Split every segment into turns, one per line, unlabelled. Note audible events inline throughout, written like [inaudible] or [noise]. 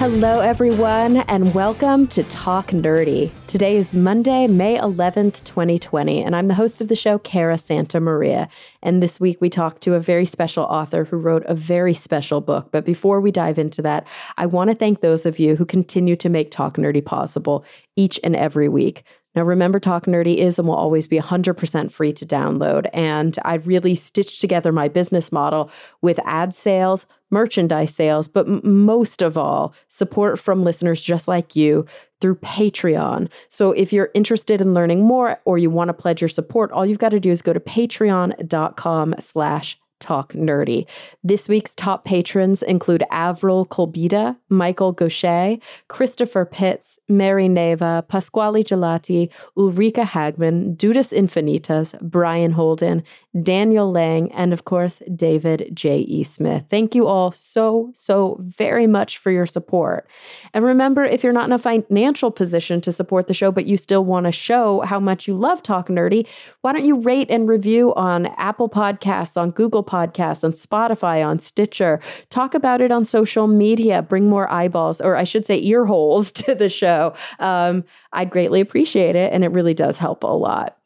Hello, everyone, and welcome to Talk Nerdy. Today is Monday, May 11th, 2020, and I'm the host of the show, Cara Santa Maria. And this week we talked to a very special author who wrote a very special book. But before we dive into that, I want to thank those of you who continue to make Talk Nerdy possible each and every week. Now, remember, Talk Nerdy is and will always be 100% free to download. And I really stitched together my business model with ad sales, merchandise sales, but m- most of all, support from listeners just like you through Patreon. So if you're interested in learning more or you want to pledge your support, all you've got to do is go to patreon.com slash Talk Nerdy. This week's top patrons include Avril Colbida, Michael Gaucher, Christopher Pitts, Mary Neva, Pasquale Gelati, Ulrika Hagman, Dudas Infinitas, Brian Holden, Daniel Lang, and of course, David J.E. Smith. Thank you all so, so very much for your support. And remember, if you're not in a financial position to support the show, but you still want to show how much you love Talk Nerdy, why don't you rate and review on Apple Podcasts, on Google Podcasts, on Spotify, on Stitcher? Talk about it on social media. Bring more eyeballs, or I should say, ear holes [laughs] to the show. Um, I'd greatly appreciate it, and it really does help a lot.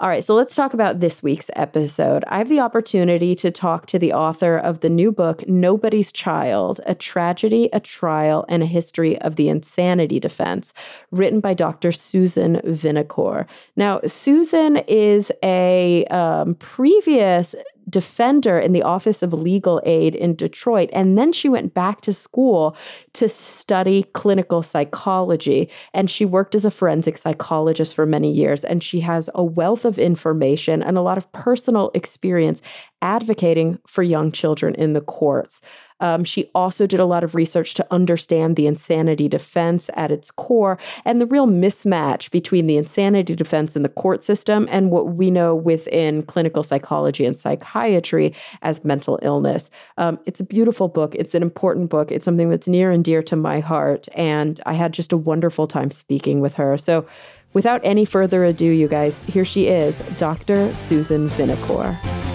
All right, so let's talk about this week's episode. I have the opportunity to talk to the author of the new book, Nobody's Child A Tragedy, a Trial, and a History of the Insanity Defense, written by Dr. Susan Vinocour. Now, Susan is a um, previous defender in the Office of Legal Aid in Detroit. And then she went back to school to study clinical psychology. And she worked as a forensic psychologist for many years. And she has a wealth of information and a lot of personal experience advocating for young children in the courts. Um, she also did a lot of research to understand the insanity defense at its core and the real mismatch between the insanity defense in the court system and what we know within clinical psychology and psychiatry as mental illness. Um, it's a beautiful book. It's an important book. It's something that's near and dear to my heart. And I had just a wonderful time speaking with her. So, without any further ado, you guys, here she is, Dr. Susan Vinocour.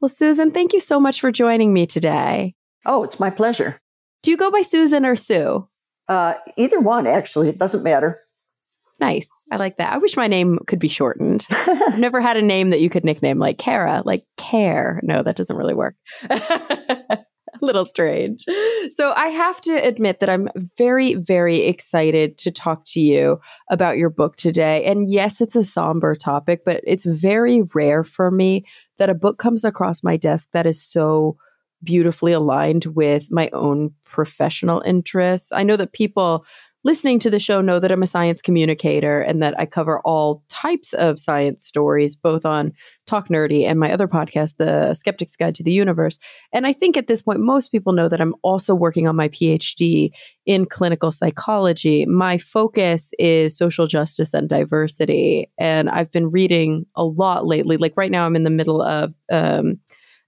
Well, Susan, thank you so much for joining me today.
Oh, it's my pleasure.
Do you go by Susan or Sue?
Uh, either one, actually. It doesn't matter.
Nice. I like that. I wish my name could be shortened. I've never had a name that you could nickname like Cara, like Care. No, that doesn't really work. [laughs] [laughs] little strange. So I have to admit that I'm very, very excited to talk to you about your book today. And yes, it's a somber topic, but it's very rare for me that a book comes across my desk that is so beautifully aligned with my own professional interests. I know that people listening to the show know that I'm a science communicator and that I cover all types of science stories, both on Talk Nerdy and my other podcast, The Skeptic's Guide to the Universe. And I think at this point, most people know that I'm also working on my PhD in clinical psychology. My focus is social justice and diversity. And I've been reading a lot lately. Like right now, I'm in the middle of, um,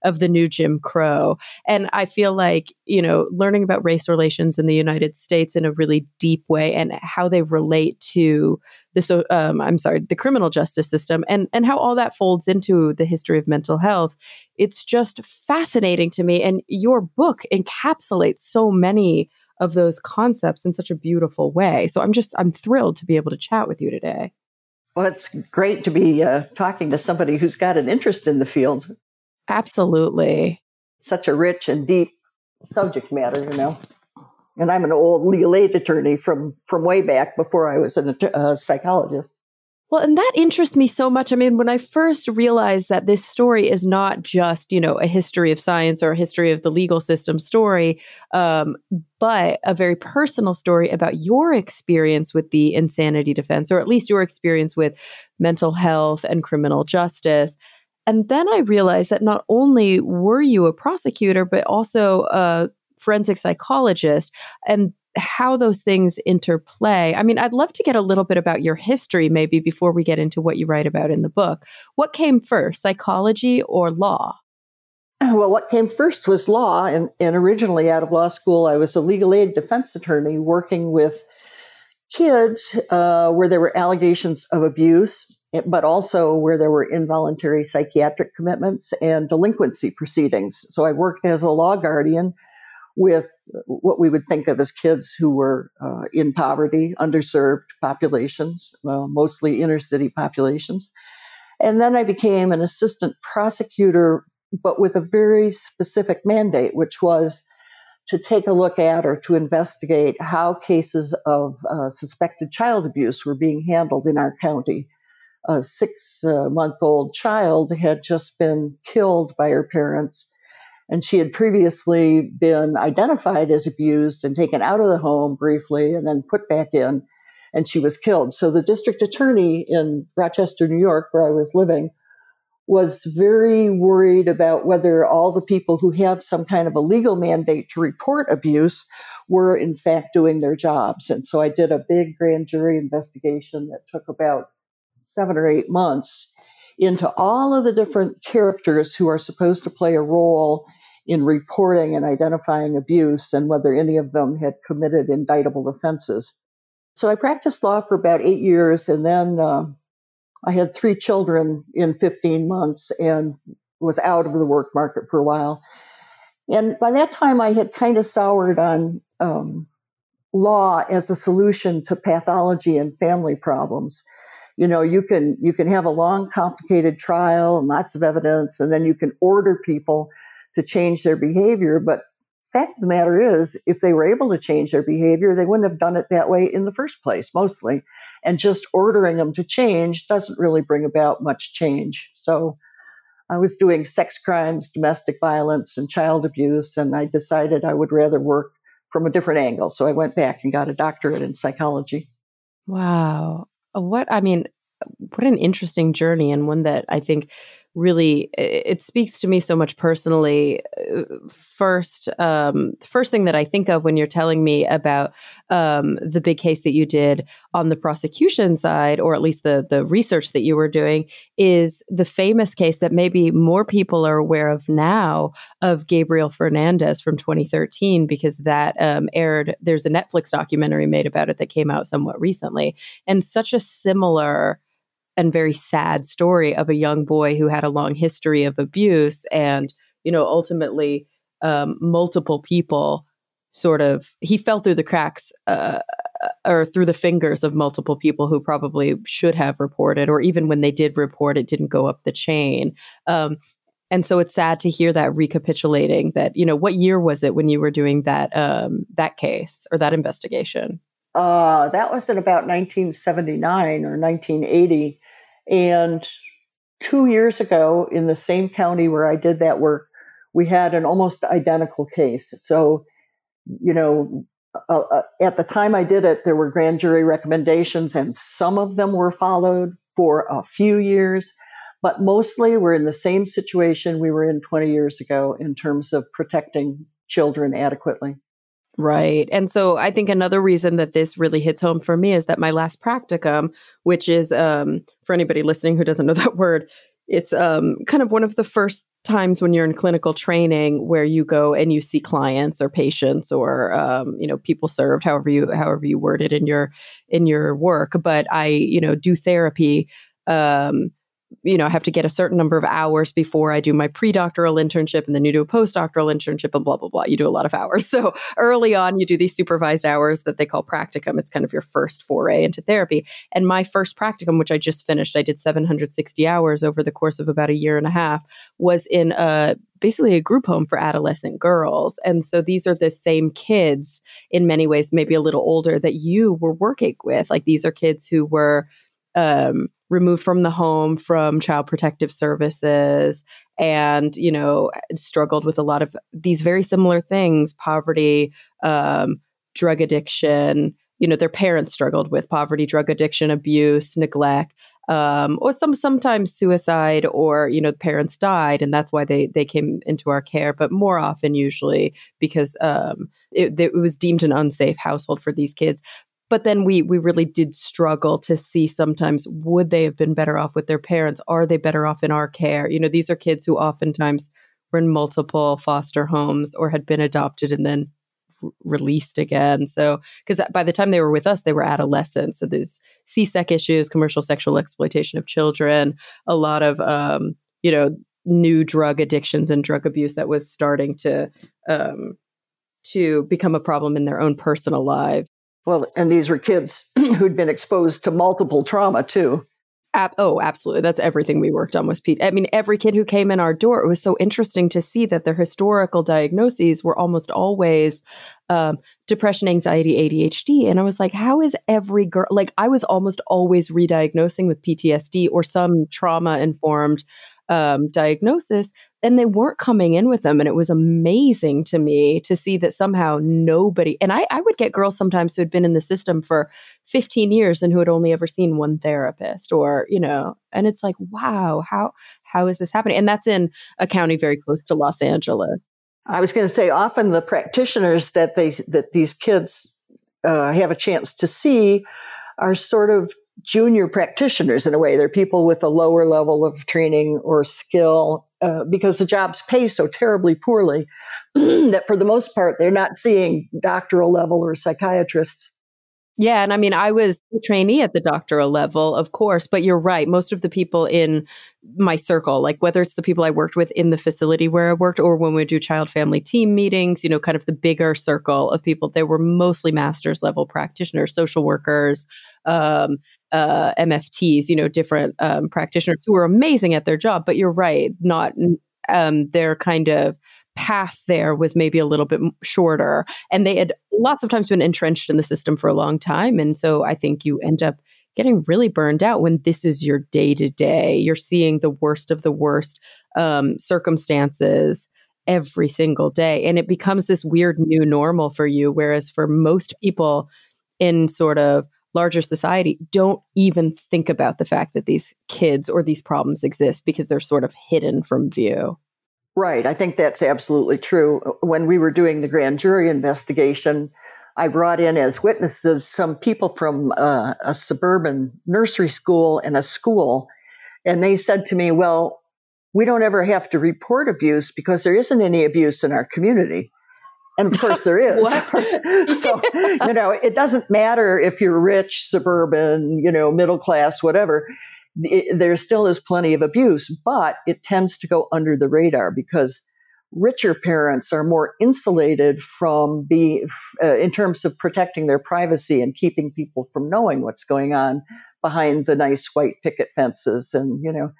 of the new Jim Crow. And I feel like, you know, learning about race relations in the United States in a really deep way and how they relate to the so um, I'm sorry, the criminal justice system and and how all that folds into the history of mental health. It's just fascinating to me. And your book encapsulates so many of those concepts in such a beautiful way. So I'm just I'm thrilled to be able to chat with you today.
Well, it's great to be uh, talking to somebody who's got an interest in the field.
Absolutely.
Such a rich and deep subject matter, you know. And I'm an old legal aid attorney from from way back before I was a uh, psychologist.
Well, and that interests me so much. I mean, when I first realized that this story is not just, you know, a history of science or a history of the legal system story, um, but a very personal story about your experience with the insanity defense, or at least your experience with mental health and criminal justice. And then I realized that not only were you a prosecutor, but also a forensic psychologist and how those things interplay. I mean, I'd love to get a little bit about your history, maybe before we get into what you write about in the book. What came first, psychology or law?
Uh, well, what came first was law. And, and originally out of law school, I was a legal aid defense attorney working with kids uh, where there were allegations of abuse, but also where there were involuntary psychiatric commitments and delinquency proceedings. So I worked as a law guardian with what we would think of as kids who were uh, in poverty, underserved populations, uh, mostly inner city populations. And then I became an assistant prosecutor, but with a very specific mandate, which was to take a look at or to investigate how cases of uh, suspected child abuse were being handled in our county. A six uh, month old child had just been killed by her parents, and she had previously been identified as abused and taken out of the home briefly and then put back in, and she was killed. So the district attorney in Rochester, New York, where I was living, was very worried about whether all the people who have some kind of a legal mandate to report abuse were in fact doing their jobs. And so I did a big grand jury investigation that took about seven or eight months into all of the different characters who are supposed to play a role in reporting and identifying abuse and whether any of them had committed indictable offenses. So I practiced law for about eight years and then uh, I had three children in 15 months and was out of the work market for a while. And by that time, I had kind of soured on um, law as a solution to pathology and family problems. You know, you can you can have a long, complicated trial and lots of evidence, and then you can order people to change their behavior. But fact of the matter is, if they were able to change their behavior, they wouldn't have done it that way in the first place, mostly. And just ordering them to change doesn't really bring about much change. So I was doing sex crimes, domestic violence, and child abuse, and I decided I would rather work from a different angle. So I went back and got a doctorate in psychology.
Wow. What, I mean, what an interesting journey and one that I think really it speaks to me so much personally uh, first um, first thing that i think of when you're telling me about um, the big case that you did on the prosecution side or at least the the research that you were doing is the famous case that maybe more people are aware of now of gabriel fernandez from 2013 because that um, aired there's a netflix documentary made about it that came out somewhat recently and such a similar and very sad story of a young boy who had a long history of abuse and you know ultimately um, multiple people sort of he fell through the cracks uh, or through the fingers of multiple people who probably should have reported or even when they did report it didn't go up the chain. Um, and so it's sad to hear that recapitulating that you know what year was it when you were doing that um, that case or that investigation?
Uh, that was in about 1979 or 1980 and two years ago, in the same county where I did that work, we had an almost identical case. So, you know, uh, uh, at the time I did it, there were grand jury recommendations, and some of them were followed for a few years, but mostly we're in the same situation we were in 20 years ago in terms of protecting children adequately.
Right. And so I think another reason that this really hits home for me is that my last practicum, which is um, for anybody listening who doesn't know [laughs] that word, it's um, kind of one of the first times when you're in clinical training where you go and you see clients or patients or um, you know people served, however you however you word it in your in your work. But I you know do therapy um, you know, I have to get a certain number of hours before I do my pre-doctoral internship and then you do a postdoctoral internship and blah, blah, blah. You do a lot of hours. [laughs] So early on, you do these supervised hours that they call practicum. It's kind of your first foray into therapy. And my first practicum, which I just finished, I did 760 hours over the course of about a year and a half, was in a basically a group home for adolescent girls. And so these are the same kids in many ways, maybe a little older that you were working with. Like these are kids who were um, removed from the home from child protective services and you know struggled with a lot of these very similar things poverty um, drug addiction you know their parents struggled with poverty drug addiction abuse neglect um, or some sometimes suicide or you know parents died and that's why they they came into our care but more often usually because um, it, it was deemed an unsafe household for these kids but then we we really did struggle to see sometimes would they have been better off with their parents? Are they better off in our care? You know these are kids who oftentimes were in multiple foster homes or had been adopted and then released again. So because by the time they were with us they were adolescents. So there's csec issues commercial sexual exploitation of children a lot of um, you know new drug addictions and drug abuse that was starting to um, to become a problem in their own personal lives.
Well, and these were kids [clears throat] who'd been exposed to multiple trauma too.
Ab- oh, absolutely. That's everything we worked on was Pete. I mean, every kid who came in our door, it was so interesting to see that their historical diagnoses were almost always um, depression, anxiety, ADHD. And I was like, how is every girl, like, I was almost always re diagnosing with PTSD or some trauma informed um, diagnosis, and they weren't coming in with them. And it was amazing to me to see that somehow nobody, and I, I would get girls sometimes who had been in the system for 15 years and who had only ever seen one therapist or, you know, and it's like, wow, how, how is this happening? And that's in a county very close to Los Angeles.
I was going to say often the practitioners that they, that these kids uh, have a chance to see are sort of junior practitioners in a way. They're people with a lower level of training or skill uh, because the jobs pay so terribly poorly [clears throat] that for the most part they're not seeing doctoral level or psychiatrists.
Yeah, and I mean, I was a trainee at the doctoral level, of course, but you're right. Most of the people in my circle, like whether it's the people I worked with in the facility where I worked or when we do child family team meetings, you know, kind of the bigger circle of people, they were mostly master's level practitioners, social workers, um, uh, MFTs, you know, different um, practitioners who are amazing at their job. But you're right, not um, their kind of path there was maybe a little bit shorter, and they had lots of times been entrenched in the system for a long time, and so I think you end up getting really burned out when this is your day to day. You're seeing the worst of the worst um, circumstances every single day, and it becomes this weird new normal for you. Whereas for most people in sort of larger society don't even think about the fact that these kids or these problems exist because they're sort of hidden from view.
Right. I think that's absolutely true. When we were doing the grand jury investigation, I brought in as witnesses some people from uh, a suburban nursery school and a school. And they said to me, Well, we don't ever have to report abuse because there isn't any abuse in our community. And of course, there [laughs] is. [laughs] so, you know, it doesn't matter if you're rich, suburban, you know, middle class, whatever. It, there still is plenty of abuse, but it tends to go under the radar because richer parents are more insulated from the, uh, in terms of protecting their privacy and keeping people from knowing what's going on behind the nice white picket fences and, you know,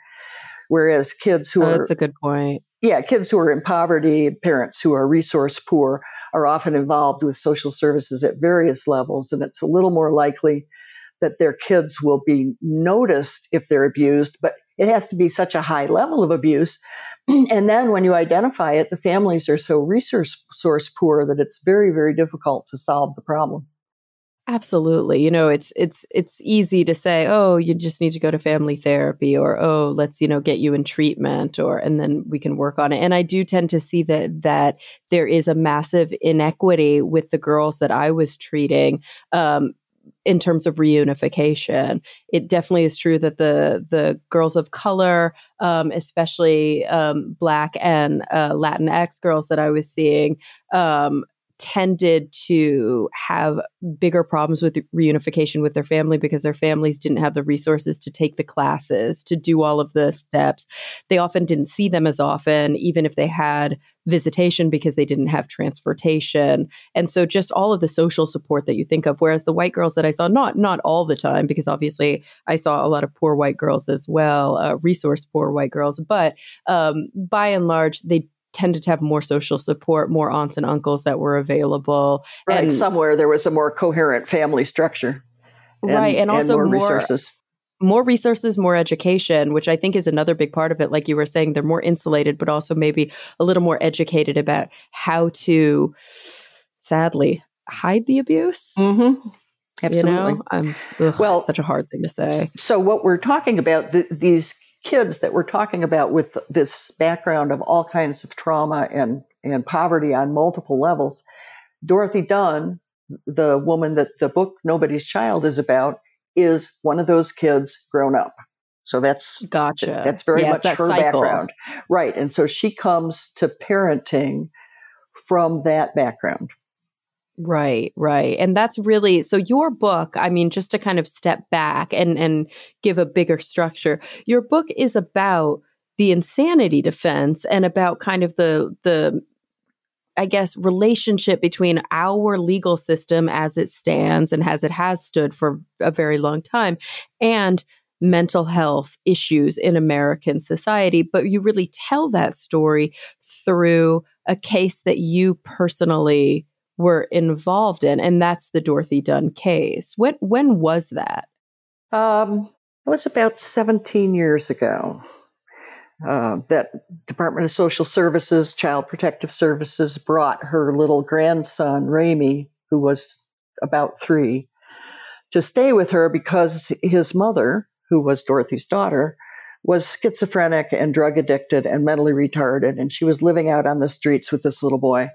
whereas kids who
oh,
are.
That's a good point
yeah, kids who are in poverty, parents who are resource poor are often involved with social services at various levels, and it's a little more likely that their kids will be noticed if they're abused, but it has to be such a high level of abuse. [clears throat] and then when you identify it, the families are so resource source poor that it's very, very difficult to solve the problem.
Absolutely. You know, it's it's it's easy to say, "Oh, you just need to go to family therapy," or "Oh, let's, you know, get you in treatment," or and then we can work on it. And I do tend to see that that there is a massive inequity with the girls that I was treating um, in terms of reunification. It definitely is true that the the girls of color, um, especially um, Black and uh, Latinx girls that I was seeing, um, tended to have bigger problems with reunification with their family because their families didn't have the resources to take the classes, to do all of the steps. They often didn't see them as often, even if they had visitation because they didn't have transportation. And so just all of the social support that you think of. Whereas the white girls that I saw, not not all the time, because obviously I saw a lot of poor white girls as well, uh, resource poor white girls, but um, by and large, they tended to have more social support, more aunts and uncles that were available.
Right. And somewhere there was a more coherent family structure.
And, right. And also more,
more resources.
More resources, more education, which I think is another big part of it. Like you were saying, they're more insulated, but also maybe a little more educated about how to, sadly, hide the abuse.
Mm-hmm. Absolutely.
You know? Um, ugh, well, such a hard thing to say.
So, what we're talking about, the, these kids that we're talking about with this background of all kinds of trauma and, and poverty on multiple levels, Dorothy Dunn, the woman that the book Nobody's Child is about, is one of those kids grown up. So that's
gotcha.
That's very
yeah,
much
that
her
cycle.
background, right? And so she comes to parenting from that background.
Right, right. And that's really so your book, I mean just to kind of step back and and give a bigger structure. Your book is about the insanity defense and about kind of the the I guess, relationship between our legal system as it stands and as it has stood for a very long time and mental health issues in American society. But you really tell that story through a case that you personally were involved in, and that's the Dorothy Dunn case. When when was that?
Um, it was about 17 years ago. Uh, that Department of Social Services, Child Protective Services brought her little grandson, Ramy, who was about three, to stay with her because his mother, who was Dorothy's daughter, was schizophrenic and drug addicted and mentally retarded, and she was living out on the streets with this little boy.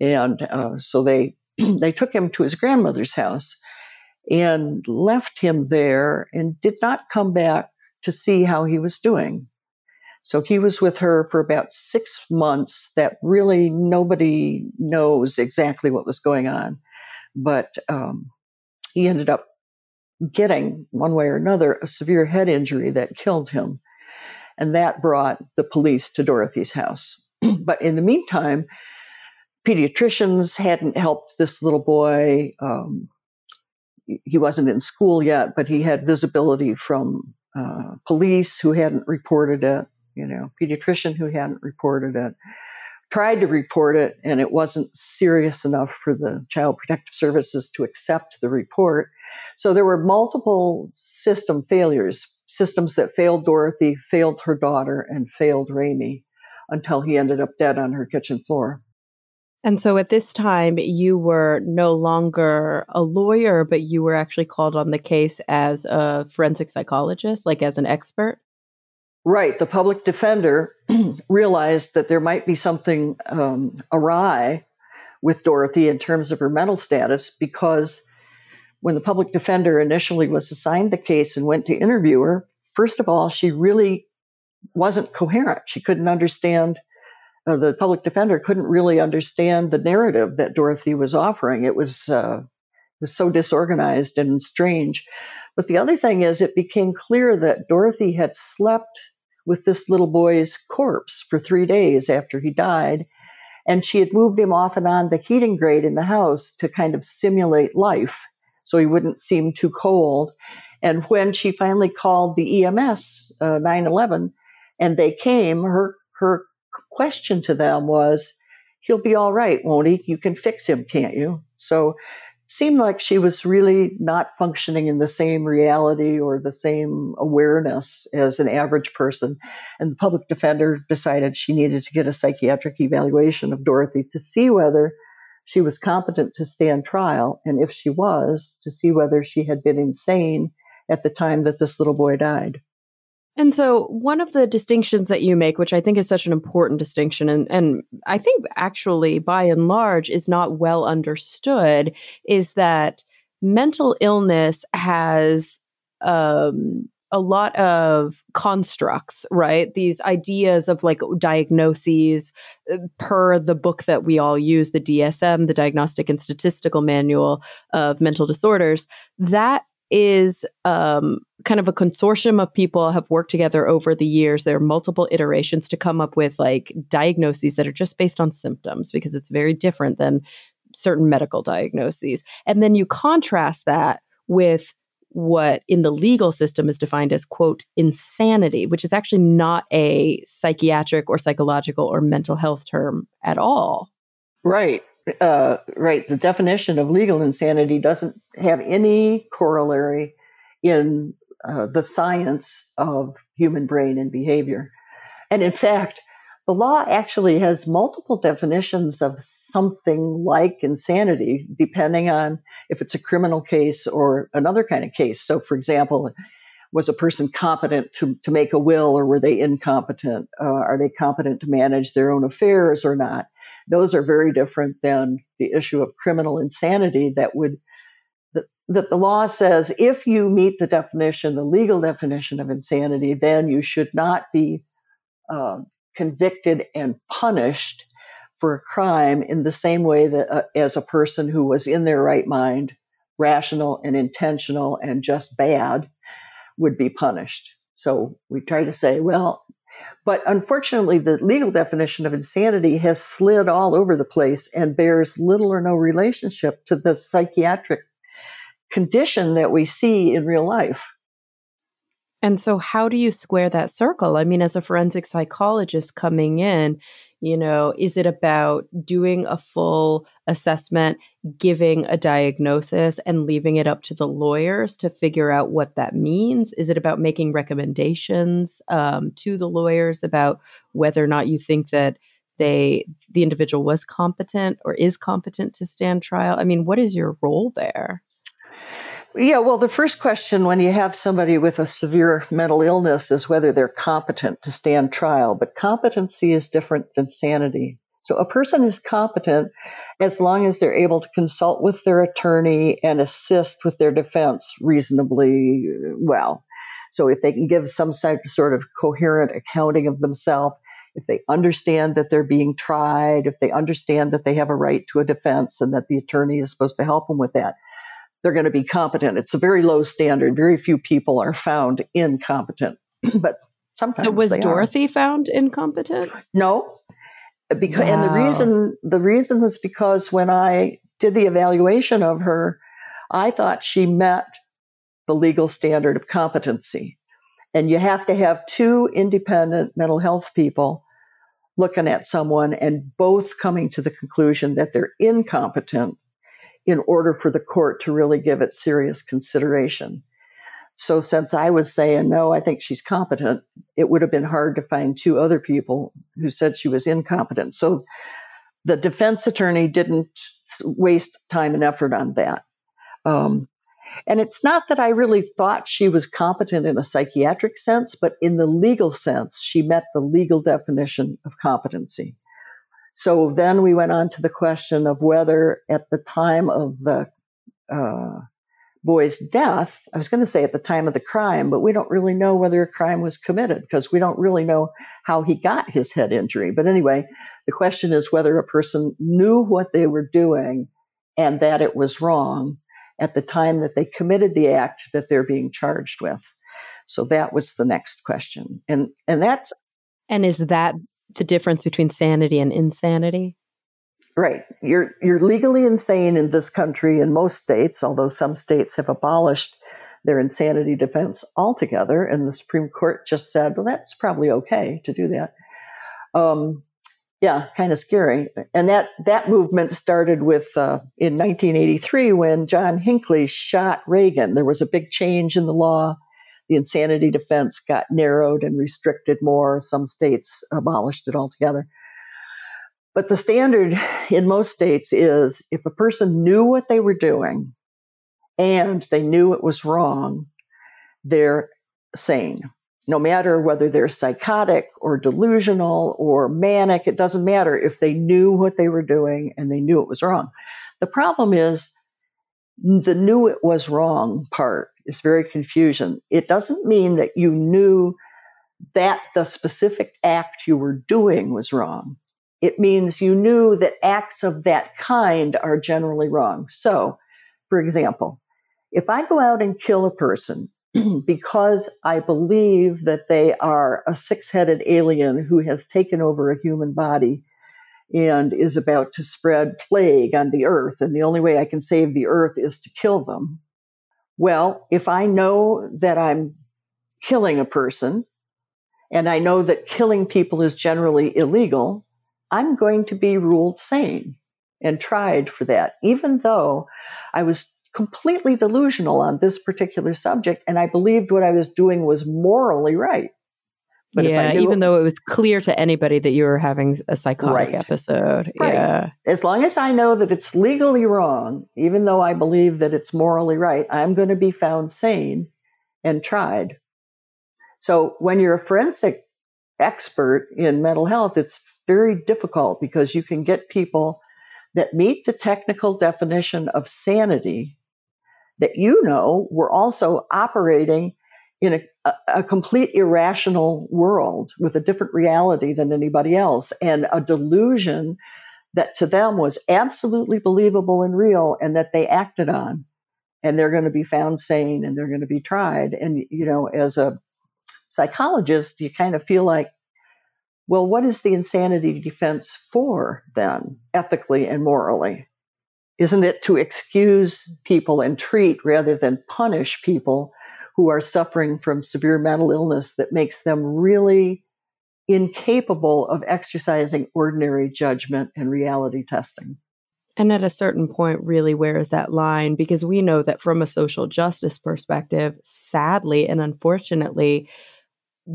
And uh, so they [clears throat] they took him to his grandmother's house and left him there and did not come back to see how he was doing. So he was with her for about six months that really nobody knows exactly what was going on. But um, he ended up getting, one way or another, a severe head injury that killed him. And that brought the police to Dorothy's house. [clears throat] but in the meantime, pediatricians hadn't helped this little boy. Um, he wasn't in school yet, but he had visibility from uh, police who hadn't reported it, you know, pediatrician who hadn't reported it, tried to report it, and it wasn't serious enough for the Child Protective Services to accept the report. So there were multiple system failures, systems that failed Dorothy, failed her daughter, and failed Ramy until he ended up dead on her kitchen floor.
And so at this time, you were no longer a lawyer, but you were actually called on the case as a forensic psychologist, like as an expert?
Right. The public defender [clears throat] realized that there might be something um, awry with Dorothy in terms of her mental status because when the public defender initially was assigned the case and went to interview her, first of all, she really wasn't coherent. She couldn't understand uh, the public defender couldn't really understand the narrative that Dorothy was offering. It was uh, was so disorganized and strange. But the other thing is, it became clear that Dorothy had slept with this little boy's corpse for three days after he died, and she had moved him off and on the heating grate in the house to kind of simulate life, so he wouldn't seem too cold. And when she finally called the EMS uh, 911 and they came, her her question to them was, he'll be all right, won't he? You can fix him, can't you? So seemed like she was really not functioning in the same reality or the same awareness as an average person. And the public defender decided she needed to get a psychiatric evaluation of Dorothy to see whether she was competent to stand trial. And if she was, to see whether she had been insane at the time that this little boy died.
And so, one of the distinctions that you make, which I think is such an important distinction, and, and I think actually by and large is not well understood, is that mental illness has um, a lot of constructs, right? These ideas of like diagnoses uh, per the book that we all use, the DSM, the Diagnostic and Statistical Manual of Mental Disorders, that is um, kind of a consortium of people have worked together over the years. There are multiple iterations to come up with like diagnoses that are just based on symptoms because it's very different than certain medical diagnoses. And then you contrast that with what in the legal system is defined as quote insanity which is actually not a psychiatric or psychological or mental health term at all
right uh, right. The definition of legal insanity doesn't have any corollary in uh, the science of human brain and behavior. And in fact, the law actually has multiple definitions of something like insanity, depending on if it's a criminal case or another kind of case. So, for example, was a person competent to, to make a will or were they incompetent? Uh, are they competent to manage their own affairs or not? Those are very different than the issue of criminal insanity that would that, the law says if you meet the definition, the legal definition of insanity, then you should not be uh, convicted and punished for a crime in the same way that uh, as a person who was in their right mind, rational and intentional and just bad would be punished. So we try to say, well, But unfortunately, the legal definition of insanity has slid all over the place and bears little or no relationship to the psychiatric condition that we see in real life.
And so, how do you square that circle? I mean, as a forensic psychologist coming in, you know, is it about doing a full assessment, giving a diagnosis, and leaving it up to the lawyers to figure out what that means? Is it about making recommendations um, to the lawyers about whether or not you think that they the individual was competent or is competent to stand trial? I mean, what is your role there?
Yeah, well, the first question when you have somebody with a severe mental illness is whether they're competent to stand trial. But competency is different than sanity. So a person is competent as long as they're able to consult with their attorney and assist with their defense reasonably uh, well. So if they can give some sort of coherent accounting of themselves, if they understand that they're being tried, if they understand that they have a right to a defense and that the attorney is supposed to help them with that they're going to be competent. It's a very low standard. Very few people are found incompetent, [clears throat] but sometimes.
So was Dorothy
are.
found incompetent?
No, because wow. and the reason the reason was because when I did the evaluation of her, I thought she met the legal standard of competency, and you have to have two independent mental health people looking at someone and both coming to the conclusion that they're incompetent in order for the court to really give it serious consideration. So, since I was saying, no, I think she's competent, it would have been hard to find two other people who said she was incompetent. So, the defense attorney didn't waste time and effort on that. Um, and it's not that I really thought she was competent in a psychiatric sense, but in the legal sense, she met the legal definition of competency. So then we went on to the question of whether at the time of the uh, boy's death, I was going to say at the time of the crime, but we don't really know whether a crime was committed because we don't really know how he got his head injury. But anyway, the question is whether a person knew what they were doing and that it was wrong at the time that they committed the act that they're being charged with. So that was the next question. And and that's
and is that the difference between sanity and insanity?
Right. You're you're legally insane in this country in most states, although some states have abolished their insanity defense altogether, and the Supreme Court just said, well, that's probably okay to do that. Um, yeah, kind of scary. And that that movement started with uh, in 1983 when John Hinckley shot Reagan. There was a big change in the law the insanity defense got narrowed and restricted more. Some states abolished it altogether. But the standard in most states is if a person knew what they were doing and they knew it was wrong, they're sane. No matter whether they're psychotic or delusional or manic, it doesn't matter if they knew what they were doing and they knew it was wrong. The problem is the knew it was wrong part is very confusion. It doesn't mean that you knew that the specific act you were doing was wrong. It means you knew that acts of that kind are generally wrong. So, for example, if I go out and kill a person [clears throat] because I believe that they are a six headed alien who has taken over a human body and is about to spread plague on the earth, and the only way I can save the earth is to kill them, well, if I know that I'm killing a person and I know that killing people is generally illegal, I'm going to be ruled sane and tried for that, even though I was completely delusional on this particular subject and I believed what I was doing was morally right.
But yeah, even though it was clear to anybody that you were having a psychotic right. episode. Right. Yeah.
As long as I know that it's legally wrong, even though I believe that it's morally right, I'm going to be found sane and tried. So when you're a forensic expert in mental health, it's very difficult because you can get people that meet the technical definition of sanity that you know were also operating in a, a, complete irrational world with a different reality than anybody else. And a delusion that to them was absolutely believable and real and that they acted on. And they're going to be found sane and they're going to be tried. And you know as a psychologist you kind of feel like Well, what is the insanity defense for then, ethically and morally? Isn't it to excuse people and treat rather than punish people who are suffering from severe mental illness that makes them really incapable of exercising ordinary judgment and reality testing?
And at a certain point, really, where is that line? Because we know that from a social justice perspective, sadly and unfortunately,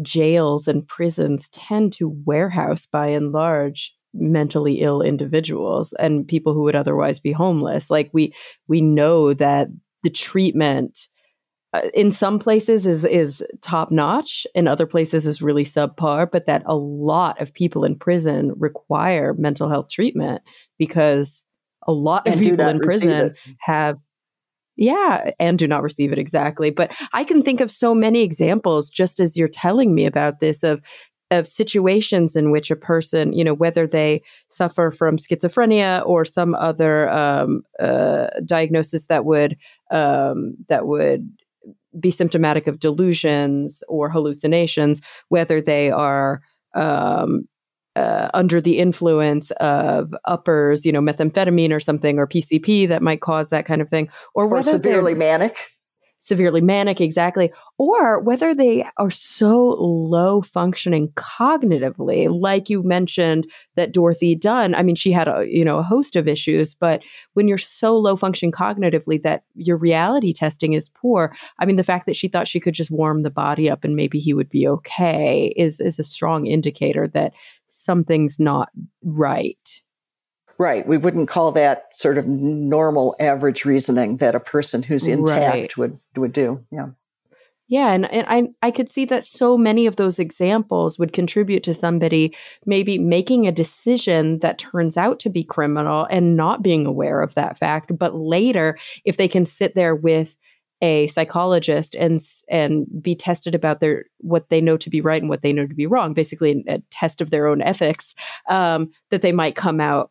jails and prisons tend to warehouse by and large mentally ill individuals and people who would otherwise be homeless like we we know that the treatment in some places is is top notch in other places is really subpar but that a lot of people in prison require mental health treatment because a lot of people in prison have yeah, and do not receive it exactly. But I can think of so many examples just as you're telling me about this of of situations in which a person, you know, whether they suffer from schizophrenia or some other um, uh, diagnosis that would um, that would be symptomatic of delusions or hallucinations, whether they are um, uh, under the influence of uppers, you know, methamphetamine or something, or PCP that might cause that kind of thing,
or, or whether severely manic,
severely manic, exactly, or whether they are so low functioning cognitively, like you mentioned that Dorothy Dunn. I mean, she had a you know a host of issues, but when you're so low functioning cognitively that your reality testing is poor, I mean, the fact that she thought she could just warm the body up and maybe he would be okay is is a strong indicator that something's not right.
Right. We wouldn't call that sort of normal average reasoning that a person who's intact right. would would do. Yeah.
Yeah, and, and I I could see that so many of those examples would contribute to somebody maybe making a decision that turns out to be criminal and not being aware of that fact. But later, if they can sit there with a psychologist and and be tested about their what they know to be right and what they know to be wrong basically a test of their own ethics um, that they might come out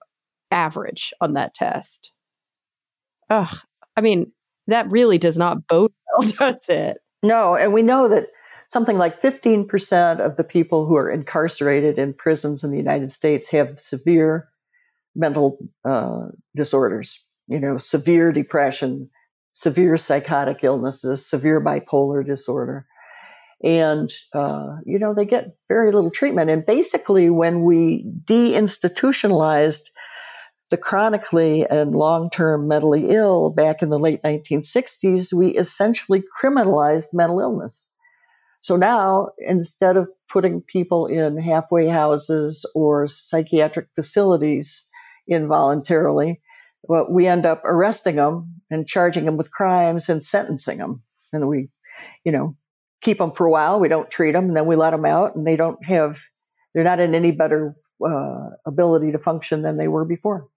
average on that test ugh i mean that really does not bode well [laughs] does it
no and we know that something like 15% of the people who are incarcerated in prisons in the united states have severe mental uh, disorders you know severe depression severe psychotic illnesses, severe bipolar disorder. And, uh, you know, they get very little treatment. And basically, when we deinstitutionalized the chronically and long term mentally ill back in the late 1960s, we essentially criminalized mental illness. So now, instead of putting people in halfway houses or psychiatric facilities involuntarily, well, we end up arresting them and charging them with crimes and sentencing them. And we, you know, keep them for a while. We don't treat them, and then we let them out, and they don't have, they're not in any better uh, ability to function than they were before.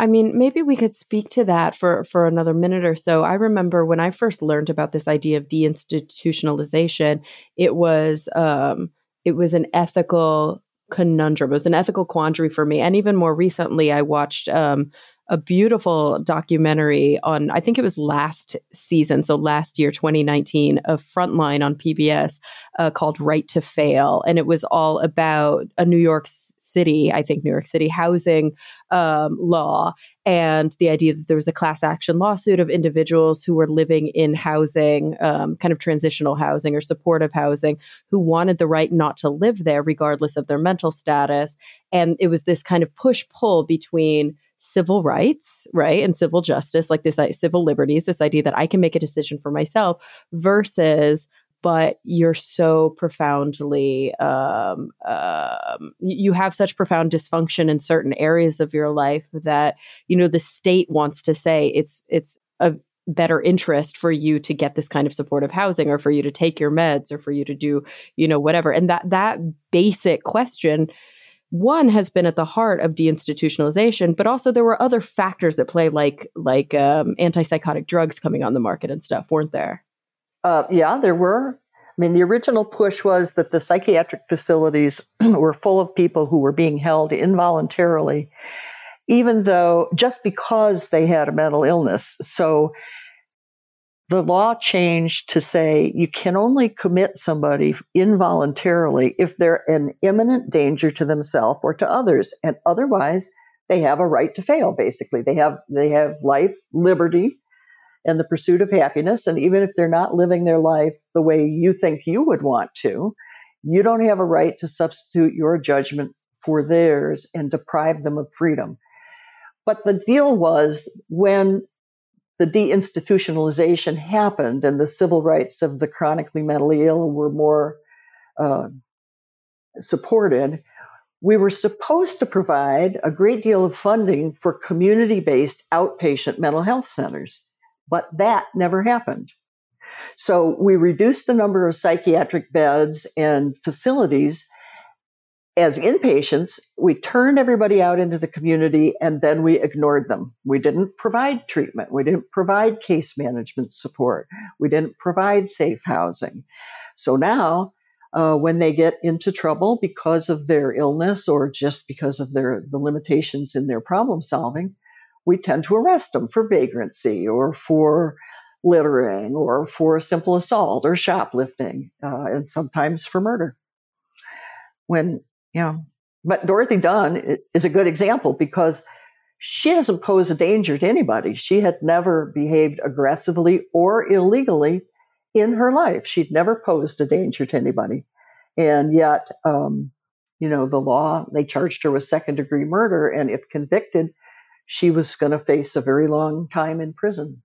I mean, maybe we could speak to that for for another minute or so. I remember when I first learned about this idea of deinstitutionalization, it was um, it was an ethical conundrum. It was an ethical quandary for me. And even more recently, I watched um, a beautiful documentary on, I think it was last season, so last year, 2019, of Frontline on PBS uh, called Right to Fail. And it was all about a New York City, I think New York City housing um, law and the idea that there was a class action lawsuit of individuals who were living in housing, um, kind of transitional housing or supportive housing, who wanted the right not to live there regardless of their mental status. And it was this kind of push pull between civil rights, right, and civil justice, like this uh, civil liberties, this idea that I can make a decision for myself, versus but you're so profoundly um, um, you have such profound dysfunction in certain areas of your life that you know the state wants to say it's it's a better interest for you to get this kind of supportive housing or for you to take your meds or for you to do you know whatever. And that that basic question one has been at the heart of deinstitutionalization, but also there were other factors at play, like like um, antipsychotic drugs coming on the market and stuff, weren't there?
Uh, yeah, there were. I mean, the original push was that the psychiatric facilities [clears throat] were full of people who were being held involuntarily, even though just because they had a mental illness. So the law changed to say you can only commit somebody involuntarily if they're an imminent danger to themselves or to others, and otherwise they have a right to fail. Basically, they have they have life, liberty, and the pursuit of happiness. And even if they're not living their life the way you think you would want to, you don't have a right to substitute your judgment for theirs and deprive them of freedom. But the deal was when the deinstitutionalization happened and the civil rights of the chronically mentally ill were more uh, supported, we were supposed to provide a great deal of funding for community based outpatient mental health centers, but that never happened. So we reduced the number of psychiatric beds and facilities as inpatients, we turned everybody out into the community and then we ignored them. We didn't provide treatment. We didn't provide case management support. We didn't provide safe housing. So now, uh, when they get into trouble because of their illness or just because of their the limitations in their problem solving, we tend to arrest them for vagrancy or for littering or for simple assault or shoplifting uh, and sometimes for murder. When yeah. But Dorothy Dunn is a good example because she doesn't pose a danger to anybody. She had never behaved aggressively or illegally in her life. She'd never posed a danger to anybody. And yet, um, you know, the law, they charged her with second degree murder. And if convicted, she was going to face a very long time in prison.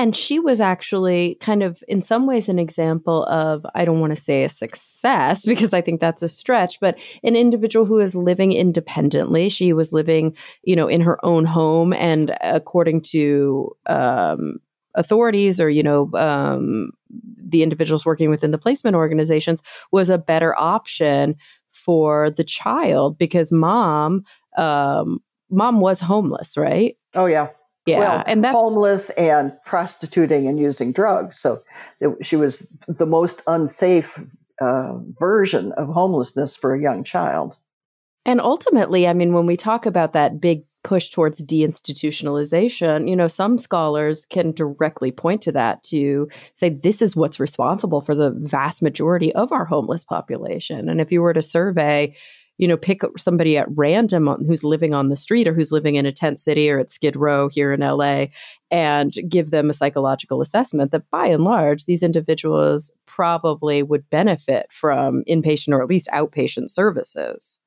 And she was actually kind of, in some ways, an example of, I don't want to say a success [laughs] because I think that's a stretch, but an individual who is living independently. She was living, you know, in her own home. And according to um, authorities or, you know, um, the individuals working within the placement organizations, was a better option for the child because mom, um, mom was homeless, right?
Oh, yeah.
Yeah,
well,
and that's
homeless and prostituting and using drugs. So it, she was the most unsafe uh, version of homelessness for a young child.
And ultimately, I mean, when we talk about that big push towards deinstitutionalization, you know, some scholars can directly point to that to say this is what's responsible for the vast majority of our homeless population. And if you were to survey you know, pick somebody at random who's living on the street or who's living in a tent city or at Skid Row here in LA and give them a psychological assessment that by and large, these individuals probably would benefit from inpatient or at least outpatient services.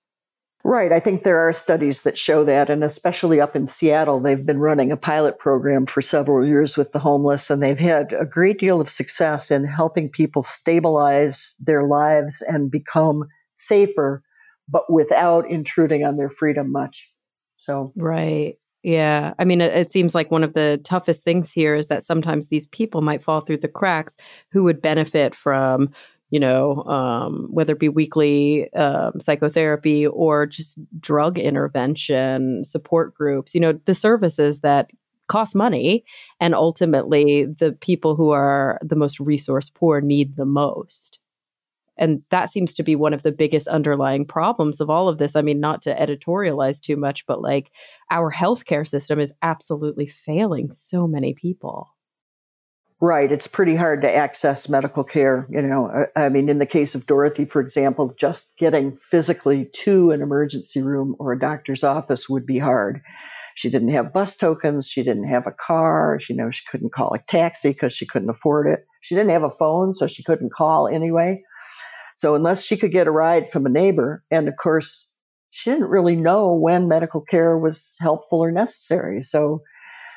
Right. I think there are studies that show that. And especially up in Seattle, they've been running a pilot program for several years with the homeless, and they've had a great deal of success in helping people stabilize their lives and become safer but without intruding on their freedom much. So,
right. Yeah. I mean, it, it, seems like one of the toughest things here is that sometimes these people might fall through the cracks who would benefit from, you know, um, whether it be weekly um, psychotherapy or just drug intervention, support groups, you know, the services that cost money. And ultimately, the people who are the most resource poor need the most. And that seems to be one of the biggest underlying problems of all of this. I mean, not to editorialize too much, but like our healthcare system is absolutely failing so many people.
Right. It's pretty hard to access medical care. You know, I mean, in the case of Dorothy, for example, just getting physically to an emergency room or a doctor's office would be hard. She didn't have bus tokens. She didn't have a car. You know, she couldn't call a taxi because she couldn't afford it. She didn't have a phone, so she couldn't call anyway. So unless she could get a ride from a neighbor, and of course, she didn't really know when medical care was helpful or necessary. So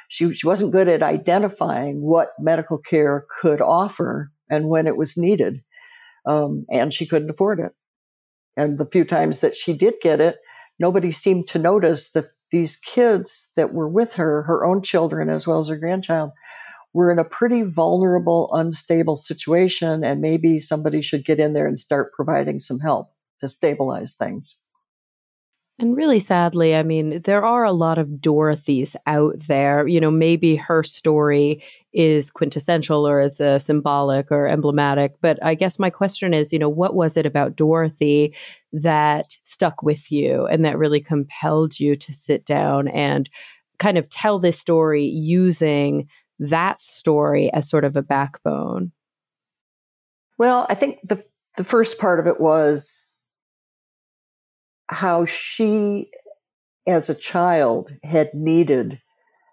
she, she wasn't good at identifying what medical care could offer and when it was needed. Um, and she couldn't afford it. And the few times that she did get it, nobody seemed to notice that these kids that were with her, her own children as well as her grandchild, we're in a pretty vulnerable, unstable situation, and maybe somebody should get in there and start providing some help to stabilize things.
And really sadly, I mean, there are a lot of Dorothys out there. You know, maybe her story is quintessential or it's a symbolic or emblematic. But I guess my question is, you know, what was it about Dorothy that stuck with you and that really compelled you to sit down and kind of tell this story using that story as sort of a backbone?
Well, I think the the first part of it was how she as a child had needed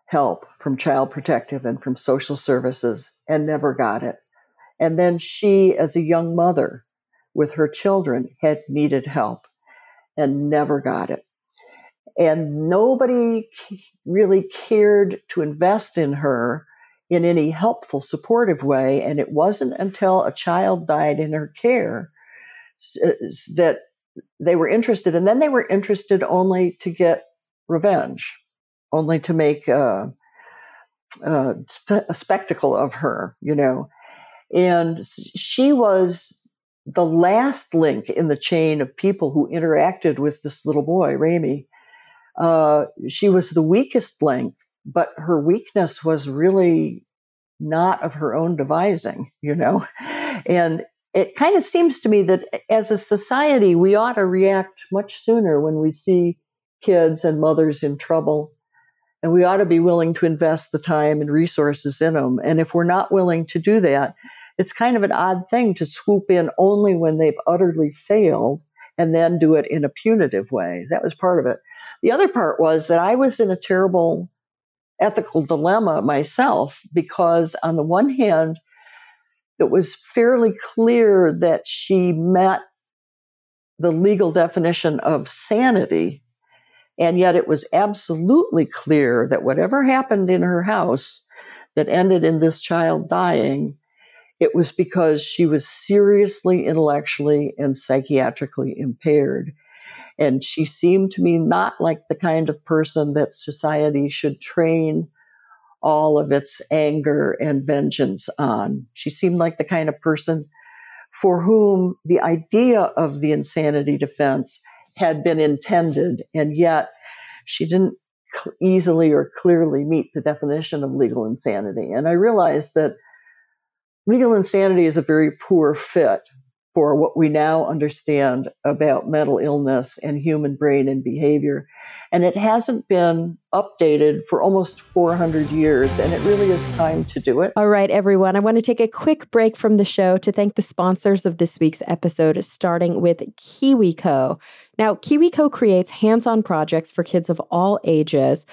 help from child protective and from social services and never got it. And then she as a young mother with her children had needed help and never got it. And nobody really cared to invest in her in any helpful, supportive way. And it wasn't until a child died in her care that they were interested. And then they were interested only to get revenge, only to make uh, uh, a spectacle of her, you know. And she was the last link in the chain of people who interacted with this little boy, Ramy. Uh, she was the weakest link, but her weakness was really not of her own devising, you know. And it kind of seems to me that as a society, we ought to react much sooner when we see kids and mothers in trouble. And we ought to be willing to invest the time and resources in them. And if we're not willing to do that, it's kind of an odd thing to swoop in only when they've utterly failed and then do it in a punitive way. That was part of it. The other part was that I was in a terrible ethical dilemma myself because, on the one hand, it was fairly clear that she met the legal definition of sanity. And yet it was absolutely clear that whatever happened in her house that ended in this child dying, it was because she was seriously intellectually and psychiatrically impaired. And she seemed to me not like the kind of person that society should train all of its anger and vengeance on. She seemed like the kind of person for whom the idea of the insanity defense had been intended, and yet she didn't easily or clearly meet the definition of legal insanity. And I realized that legal insanity is a very poor fit for what we now understand about mental illness and human brain and behavior. And it hasn't been updated for almost 400 years, and it really is time to do it.
All right, everyone. I want to take a quick break from the show to thank the sponsors of this week's episode, starting with KiwiCo. Now, KiwiCo creates hands on projects for kids of all ages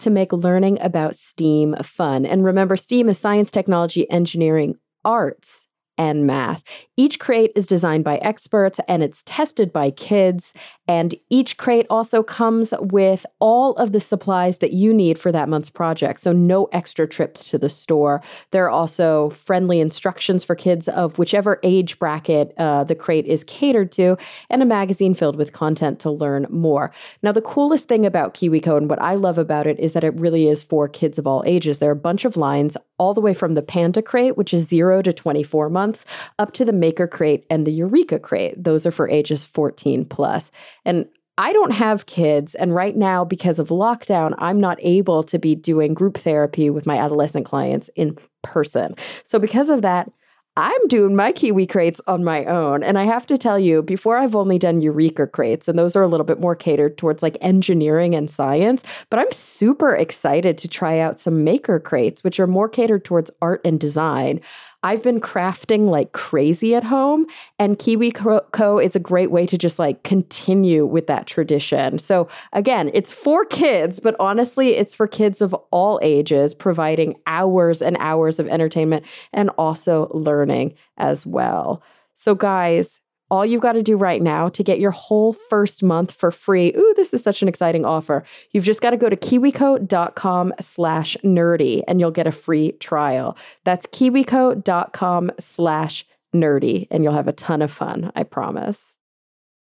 to make learning about STEAM fun. And remember, STEAM is science, technology, engineering, arts and math. Each crate is designed by experts and it's tested by kids. And each crate also comes with all of the supplies that you need for that month's project. So, no extra trips to the store. There are also friendly instructions for kids of whichever age bracket uh, the crate is catered to, and a magazine filled with content to learn more. Now, the coolest thing about KiwiCo and what I love about it is that it really is for kids of all ages. There are a bunch of lines all the way from the Panda crate, which is zero to 24 months months, up to the Maker Crate and the Eureka Crate. Those are for ages 14 plus. And I don't have kids. And right now, because of lockdown, I'm not able to be doing group therapy with my adolescent clients in person. So, because of that, I'm doing my Kiwi crates on my own. And I have to tell you, before I've only done Eureka crates, and those are a little bit more catered towards like engineering and science, but I'm super excited to try out some Maker crates, which are more catered towards art and design. I've been crafting like crazy at home, and Kiwi Co is a great way to just like continue with that tradition. So, again, it's for kids, but honestly, it's for kids of all ages, providing hours and hours of entertainment and also learning as well. So, guys, all you've got to do right now to get your whole first month for free. Ooh, this is such an exciting offer. You've just got to go to kiwico.com slash nerdy and you'll get a free trial. That's kiwico.com slash nerdy and you'll have a ton of fun, I promise.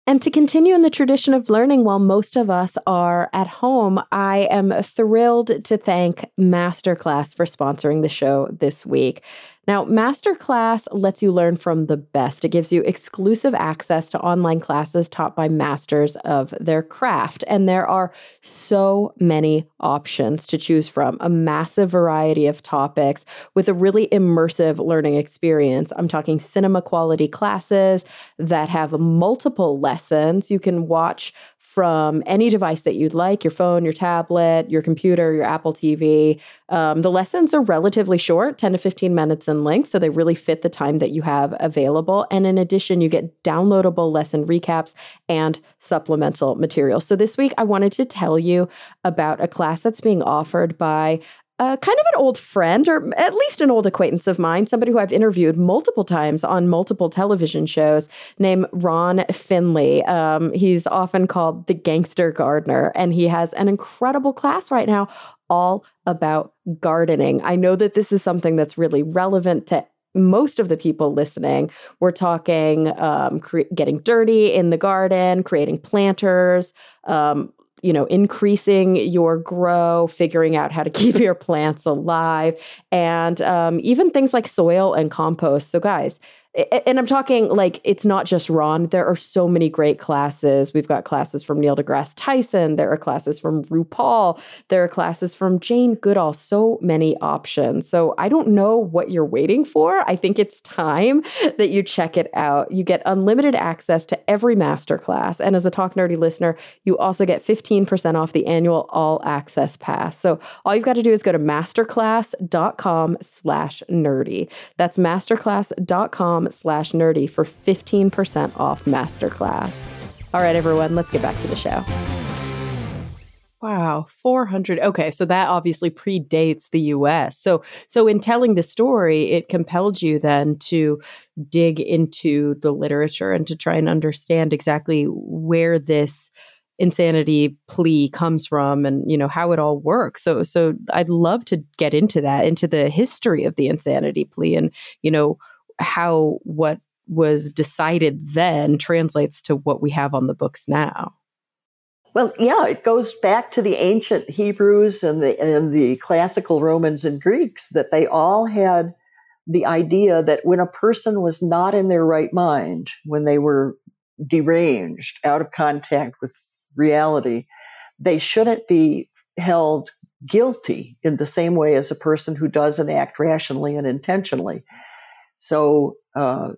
And to continue in the tradition of learning while most of us are at home, I am thrilled to thank Masterclass for sponsoring the show this week. Now, Masterclass lets you learn from the best. It gives you exclusive access to online classes taught by masters of their craft. And there are so many options to choose from, a massive variety of topics with a really immersive learning experience. I'm talking cinema quality classes that have multiple lessons. You can watch from any device that you'd like your phone, your tablet, your computer, your Apple TV. Um, the lessons are relatively short 10 to 15 minutes in length, so they really fit the time that you have available. And in addition, you get downloadable lesson recaps and supplemental material. So this week, I wanted to tell you about a class that's being offered by uh, kind of an old friend, or at least an old acquaintance of mine, somebody who I've interviewed multiple times on multiple television shows, named Ron Finley. Um, he's often called the Gangster Gardener, and he has an incredible class right now all about gardening. I know that this is something that's really relevant to most of the people listening, we're talking um, cre- getting dirty in the garden, creating planters, um, you know, increasing your grow, figuring out how to [laughs] keep your plants alive, and um, even things like soil and compost. So, guys, and I'm talking like it's not just Ron. There are so many great classes. We've got classes from Neil deGrasse Tyson. There are classes from RuPaul. There are classes from Jane Goodall. So many options. So I don't know what you're waiting for. I think it's time that you check it out. You get unlimited access to every masterclass. And as a Talk Nerdy listener, you also get 15% off the annual all access pass. So all you've got to do is go to masterclass.com slash nerdy. That's masterclass.com slash nerdy for 15% off masterclass. All right, everyone, let's get back to the show. Wow, 400. Okay, so that obviously predates the US. So so in telling the story, it compelled you then to dig into the literature and to try and understand exactly where this insanity plea comes from and you know how it all works so so i'd love to get into that into the history of the insanity plea and you know how what was decided then translates to what we have on the books now.
Well, yeah, it goes back to the ancient Hebrews and the and the classical Romans and Greeks that they all had the idea that when a person was not in their right mind, when they were deranged, out of contact with reality, they shouldn't be held guilty in the same way as a person who doesn't act rationally and intentionally. So uh,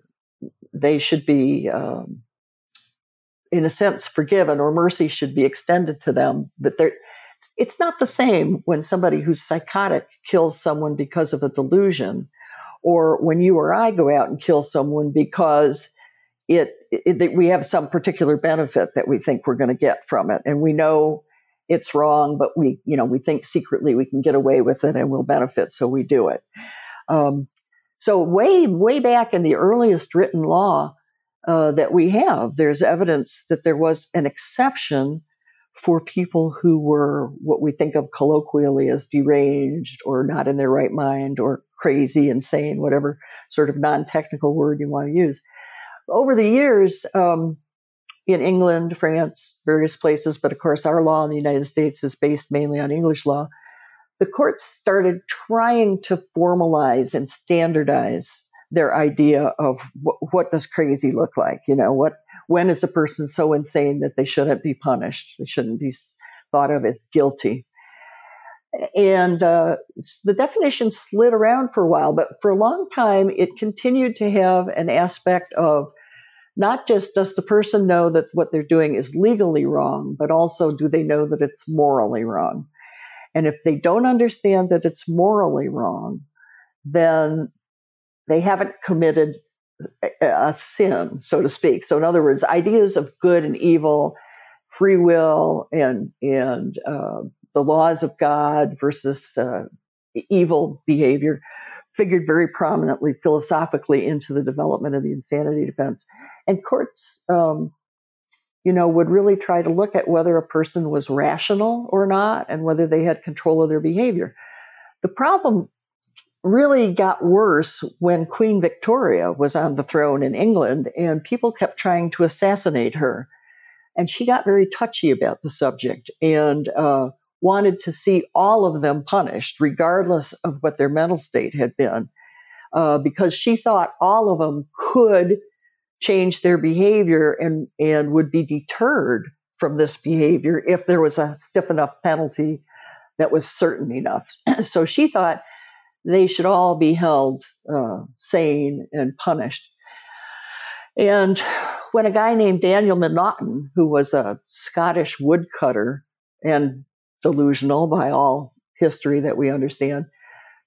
they should be, um, in a sense, forgiven, or mercy should be extended to them. But it's not the same when somebody who's psychotic kills someone because of a delusion, or when you or I go out and kill someone because it, it we have some particular benefit that we think we're going to get from it, and we know it's wrong, but we, you know, we think secretly we can get away with it and we'll benefit, so we do it. Um, so way, way back in the earliest written law uh, that we have, there's evidence that there was an exception for people who were what we think of colloquially as deranged or not in their right mind or crazy, insane, whatever sort of non-technical word you want to use. Over the years, um, in England, France, various places, but of course our law in the United States is based mainly on English law the courts started trying to formalize and standardize their idea of what, what does crazy look like? You know what when is a person so insane that they shouldn't be punished? They shouldn't be thought of as guilty. And uh, the definition slid around for a while but for a long time it continued to have an aspect of not just does the person know that what they're doing is legally wrong but also do they know that it's morally wrong and if they don't understand that it's morally wrong, then they haven't committed a sin, so to speak. So, in other words, ideas of good and evil, free will, and and uh, the laws of God versus uh, evil behavior figured very prominently philosophically into the development of the insanity defense. And courts um, you know, would really try to look at whether a person was rational or not and whether they had control of their behavior. The problem really got worse when Queen Victoria was on the throne in England and people kept trying to assassinate her. And she got very touchy about the subject and uh, wanted to see all of them punished, regardless of what their mental state had been, uh, because she thought all of them could change their behavior and, and would be deterred from this behavior if there was a stiff enough penalty that was certain enough. [clears throat] so she thought they should all be held uh, sane and punished. And when a guy named Daniel Macnaghten, who was a Scottish woodcutter and delusional by all history that we understand,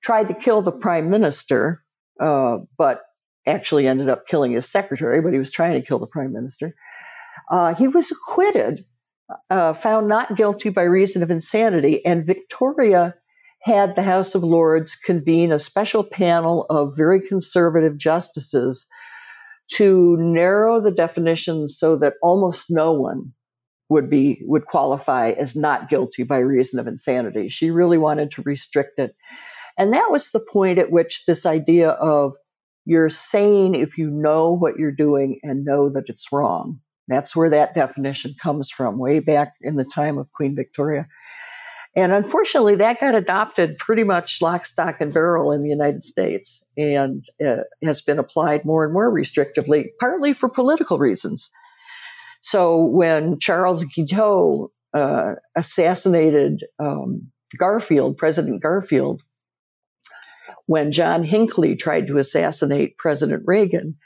tried to kill the prime minister, uh, but actually ended up killing his secretary, but he was trying to kill the prime minister. Uh, he was acquitted, uh, found not guilty by reason of insanity, and Victoria had the House of Lords convene a special panel of very conservative justices to narrow the definition so that almost no one would be would qualify as not guilty by reason of insanity. She really wanted to restrict it. And that was the point at which this idea of you're sane if you know what you're doing and know that it's wrong. That's where that definition comes from, way back in the time of Queen Victoria. And unfortunately, that got adopted pretty much lock, stock, and barrel in the United States and uh, has been applied more and more restrictively, partly for political reasons. So when Charles Guiteau uh, assassinated um, Garfield, President Garfield, when John Hinckley tried to assassinate President Reagan,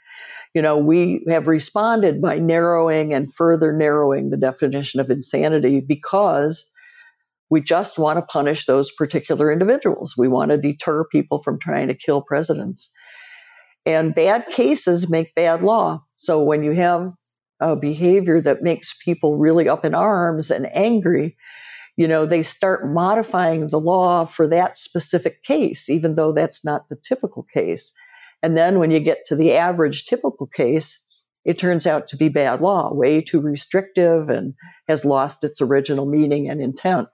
you know, we have responded by narrowing and further narrowing the definition of insanity because we just want to punish those particular individuals. We want to deter people from trying to kill presidents. And bad cases make bad law. So when you have a behavior that makes people really up in arms and angry, you know, they start modifying the law for that specific case, even though that's not the typical case. And then when you get to the average typical case, it turns out to be bad law, way too restrictive and has lost its original meaning and intent.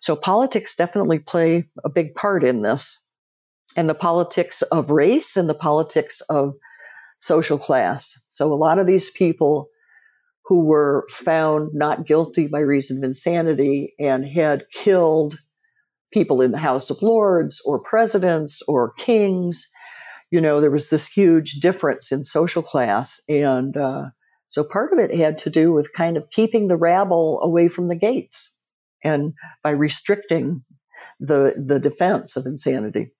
So politics definitely play a big part in this. And the politics of race and the politics of social class. So a lot of these people who were found not guilty by reason of insanity and had killed people in the House of Lords or presidents or kings. You know, there was this huge difference in social class. And uh, so part of it had to do with kind of keeping the rabble away from the gates and by restricting the, the defense of insanity.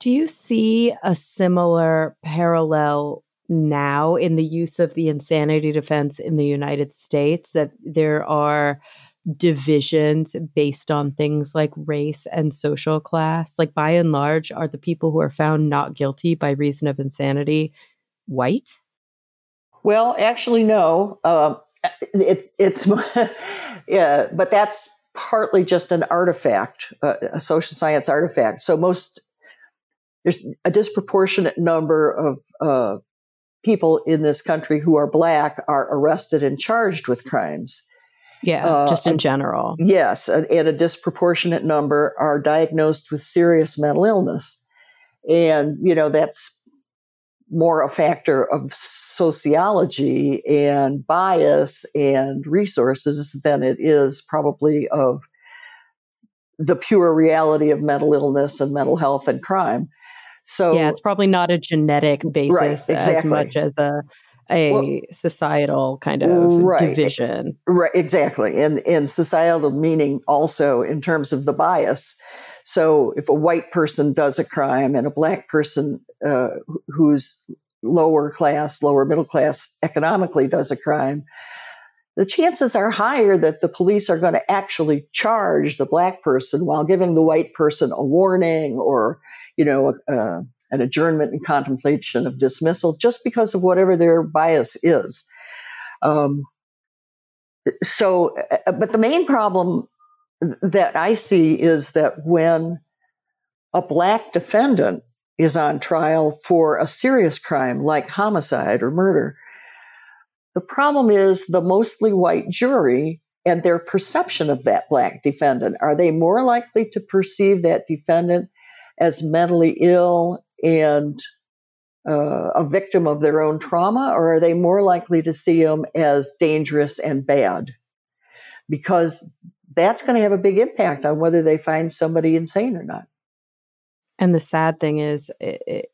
Do you see a similar parallel now in the use of the insanity defense in the United States that there are divisions based on things like race and social class? Like, by and large, are the people who are found not guilty by reason of insanity white?
Well, actually, no. Uh, it, it's [laughs] yeah, but that's partly just an artifact, uh, a social science artifact. So most there's a disproportionate number of uh, people in this country who are black are arrested and charged with crimes.
Yeah, uh, just in general.
Yes, and, and a disproportionate number are diagnosed with serious mental illness. And, you know, that's more a factor of sociology and bias and resources than it is probably of the pure reality of mental illness and mental health and crime. So
yeah, it's probably not a genetic basis right, exactly. as much as a a well, societal kind of right, division.
Right, exactly. And and societal meaning also in terms of the bias. So if a white person does a crime and a black person uh, who's lower class, lower middle class economically does a crime, the chances are higher that the police are going to actually charge the black person while giving the white person a warning or you know, an adjournment and contemplation of dismissal just because of whatever their bias is. Um, so, uh, but the main problem that I see is that when a black defendant is on trial for a serious crime like homicide or murder, the problem is the mostly white jury and their perception of that black defendant. Are they more likely to perceive that defendant as mentally ill and uh, a victim of their own trauma, or are they more likely to see them as dangerous and bad? Because that's going to have a big impact on whether they find somebody insane or not.
And the sad thing is, it,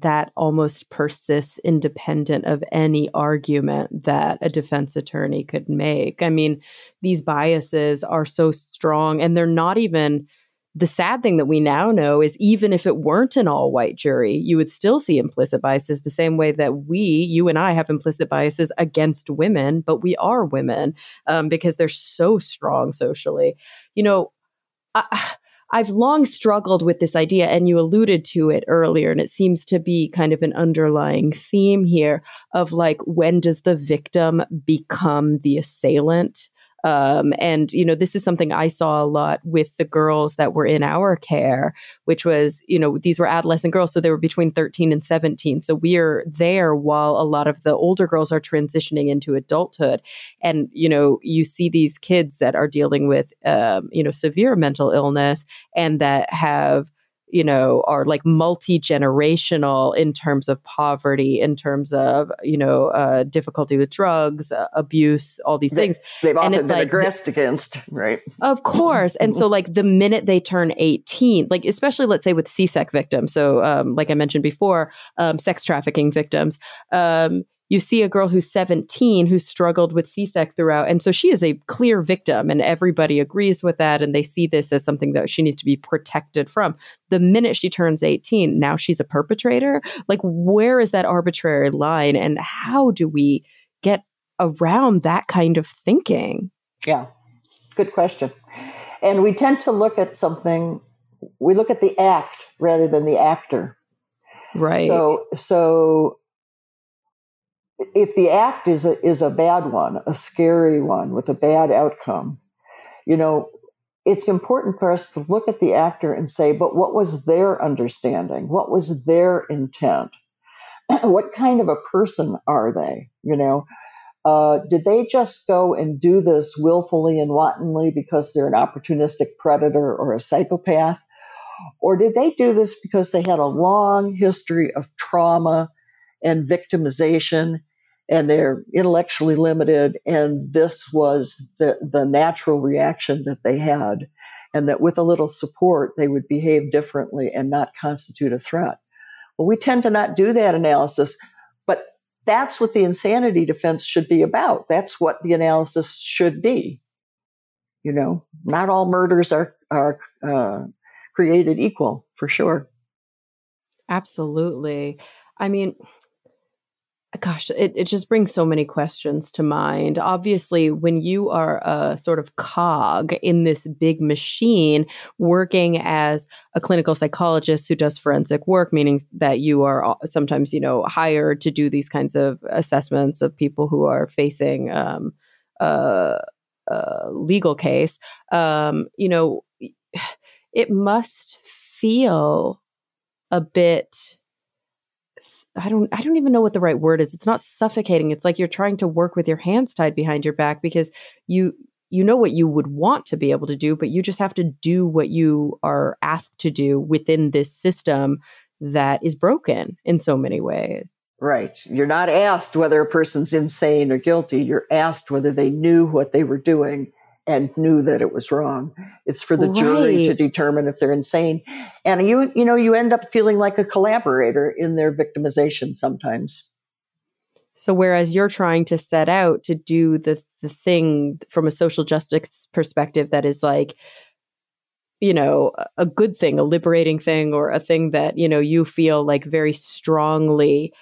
that almost persists independent of any argument that a defense attorney could make. I mean, these biases are so strong and they're not even the sad thing that we now know is even if it weren't an all white jury, you would still see implicit biases the same way that we, you and I, have implicit biases against women, but we are women um, because they're so strong socially. You know, I, I've long struggled with this idea, and you alluded to it earlier, and it seems to be kind of an underlying theme here of like, when does the victim become the assailant? Um, and, you know, this is something I saw a lot with the girls that were in our care, which was, you know, these were adolescent girls. So they were between 13 and 17. So we are there while a lot of the older girls are transitioning into adulthood. And, you know, you see these kids that are dealing with, um, you know, severe mental illness and that have, you know, are like multi generational in terms of poverty, in terms of, you know, uh, difficulty with drugs, uh, abuse, all these
they,
things.
They've often it's been like, aggressed against, right?
Of course. and so, like, the minute they turn 18, like, especially let's say with CSEC victims, so, um, like I mentioned before, um, sex trafficking victims, um, you see a girl who's 17 who struggled with CSEC throughout. And so she is a clear victim, and everybody agrees with that. And they see this as something that she needs to be protected from. The minute she turns 18, now she's a perpetrator. Like, where is that arbitrary line? And how do we get around that kind of thinking?
Yeah, good question. And we tend to look at something, we look at the act rather than the actor.
Right.
So, so if the act is a, is a bad one, a scary one with a bad outcome, you know, it's important for us to look at the actor and say, but what was their understanding? What was their intent? [clears throat] what kind of a person are they? You know, uh, did they just go and do this willfully and wantonly because they're an opportunistic predator or a psychopath? Or did they do this because they had a long history of trauma and victimization and they're intellectually limited and this was the, the natural reaction that they had and that with a little support they would behave differently and not constitute a threat. Well we tend to not do that analysis but that's what the insanity defense should be about. That's what the analysis should be. You know not all murders are are uh, created equal for sure.
Absolutely. I mean gosh, it, it just brings so many questions to mind. Obviously, when you are a sort of cog in this big machine, working as a clinical psychologist who does forensic work, meaning that you are sometimes, you know, hired to do these kinds of assessments of people who are facing um, a, a legal case, um, you know, [sighs] it must feel a bit I don't I don't even know what the right word is. It's not suffocating. It's like you're trying to work with your hands tied behind your back because you you know what you would want to be able to do, but you just have to do what you are asked to do within this system that is broken in so many ways.
Right. You're not asked whether a person's insane or guilty. You're asked whether they knew what they were doing and knew that it was wrong. It's for the right. jury to determine if they're insane. And you you know you end up feeling like a collaborator in their victimization sometimes.
So whereas you're trying to set out to do the the thing from a social justice perspective that is like you know a good thing, a liberating thing or a thing that you know you feel like very strongly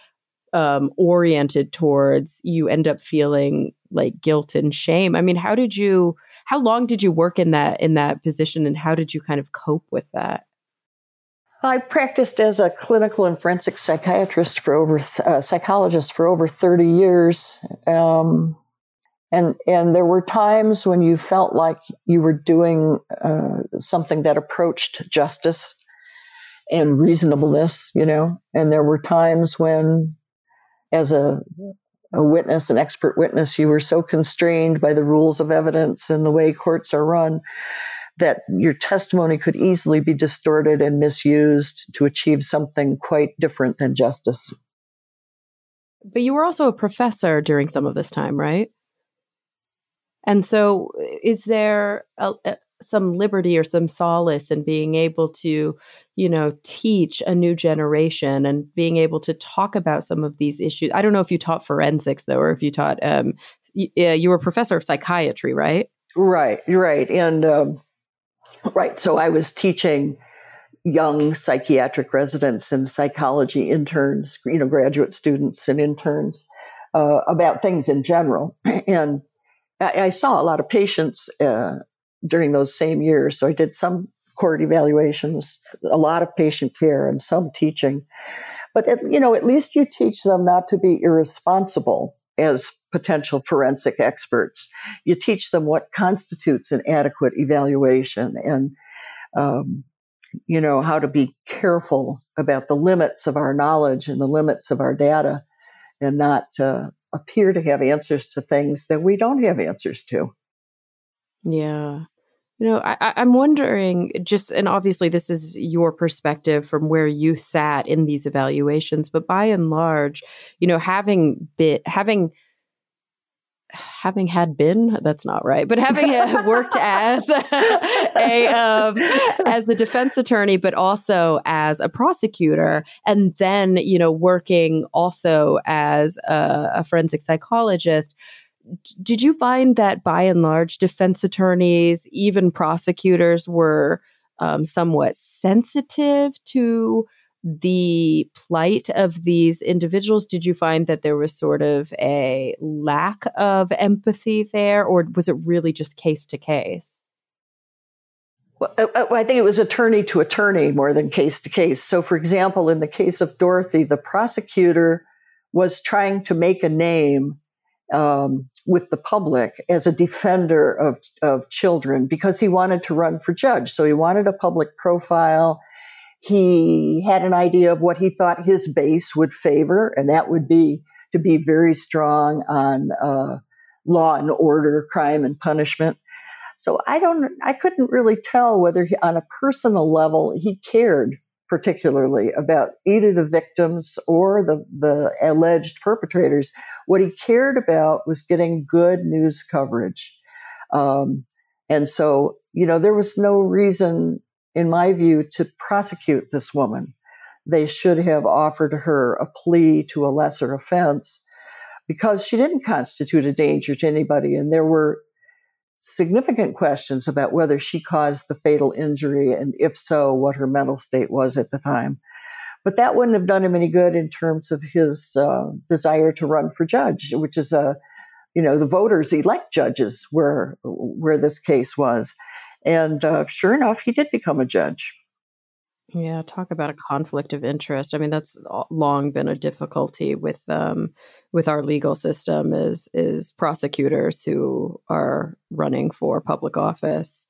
um, oriented towards, you end up feeling like guilt and shame. I mean, how did you how long did you work in that in that position, and how did you kind of cope with that?
I practiced as a clinical and forensic psychiatrist for over uh, psychologist for over thirty years, um, and and there were times when you felt like you were doing uh, something that approached justice and reasonableness, you know, and there were times when, as a a witness, an expert witness, you were so constrained by the rules of evidence and the way courts are run that your testimony could easily be distorted and misused to achieve something quite different than justice.
But you were also a professor during some of this time, right? And so, is there a, some liberty or some solace in being able to, you know, teach a new generation and being able to talk about some of these issues. I don't know if you taught forensics though, or if you taught. Um, you, you were a professor of psychiatry, right?
Right, right, and um, Right. So I was teaching young psychiatric residents and psychology interns, you know, graduate students and interns uh, about things in general. [clears throat] And I, I, saw a lot of patients uh, during those same years. So I did some court evaluations, a lot of patient care, and some teaching. But at, you know, at least you teach them not to be irresponsible as potential forensic experts. You teach them what constitutes an adequate evaluation and, um, you know, how to be careful about the limits of our knowledge and the limits of our data and not uh, appear to have answers to things that we don't have answers to.
Yeah. You know, I, I'm wondering just, and obviously this is your perspective from where you sat in these evaluations, but by and large, you know, having been, having, having had been that's not right but having [laughs] worked as [laughs] a um, as the defense attorney but also as a prosecutor and then you know working also as a, a forensic psychologist did you find that by and large, defense attorneys, even prosecutors, were um, somewhat sensitive to the plight of these individuals? Did you find that there was sort of a lack of empathy there, or was it really just case to case?
Well, uh, uh, I think it was attorney to attorney more than case to case. So, for example, in the case of Dorothy, the prosecutor was trying to make a name um, with the public as a defender of, of children because he wanted to run for judge. So he wanted a public profile. He had an idea of what he thought his base would favor, and that would be to be very strong on uh, law and order, crime and punishment. So I don't, I couldn't really tell whether he, on a personal level he cared particularly about either the victims or the, the alleged perpetrators. What he cared about was getting good news coverage. Um, and so, you know, there was no reason, in my view, to prosecute this woman. They should have offered her a plea to a lesser offense because she didn't constitute a danger to anybody. And there were significant questions about whether she caused the fatal injury and if so, what her mental state was at the time. But that wouldn't have done him any good in terms of his uh, desire to run for judge, which is a, you know, the voters elect judges where where this case was, and uh, sure enough, he did become a judge.
Yeah, talk about a conflict of interest. I mean, that's long been a difficulty with um, with our legal system is is prosecutors who are running for public office.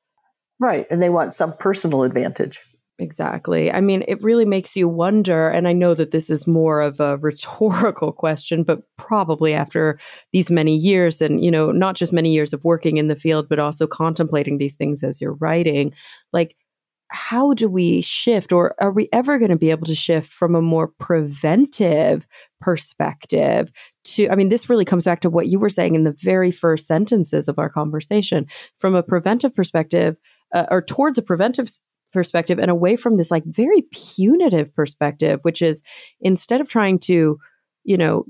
Right, and they want some personal advantage.
Exactly. I mean, it really makes you wonder. And I know that this is more of a [laughs] rhetorical question, but probably after these many years, and, you know, not just many years of working in the field, but also contemplating these things as you're writing, like, how do we shift or are we ever going to be able to shift from a more preventive perspective to i mean this really comes back to what you were saying in the very first sentences of our conversation from a preventive perspective uh, or towards a preventive perspective and away from this like very punitive perspective which is instead of trying to you know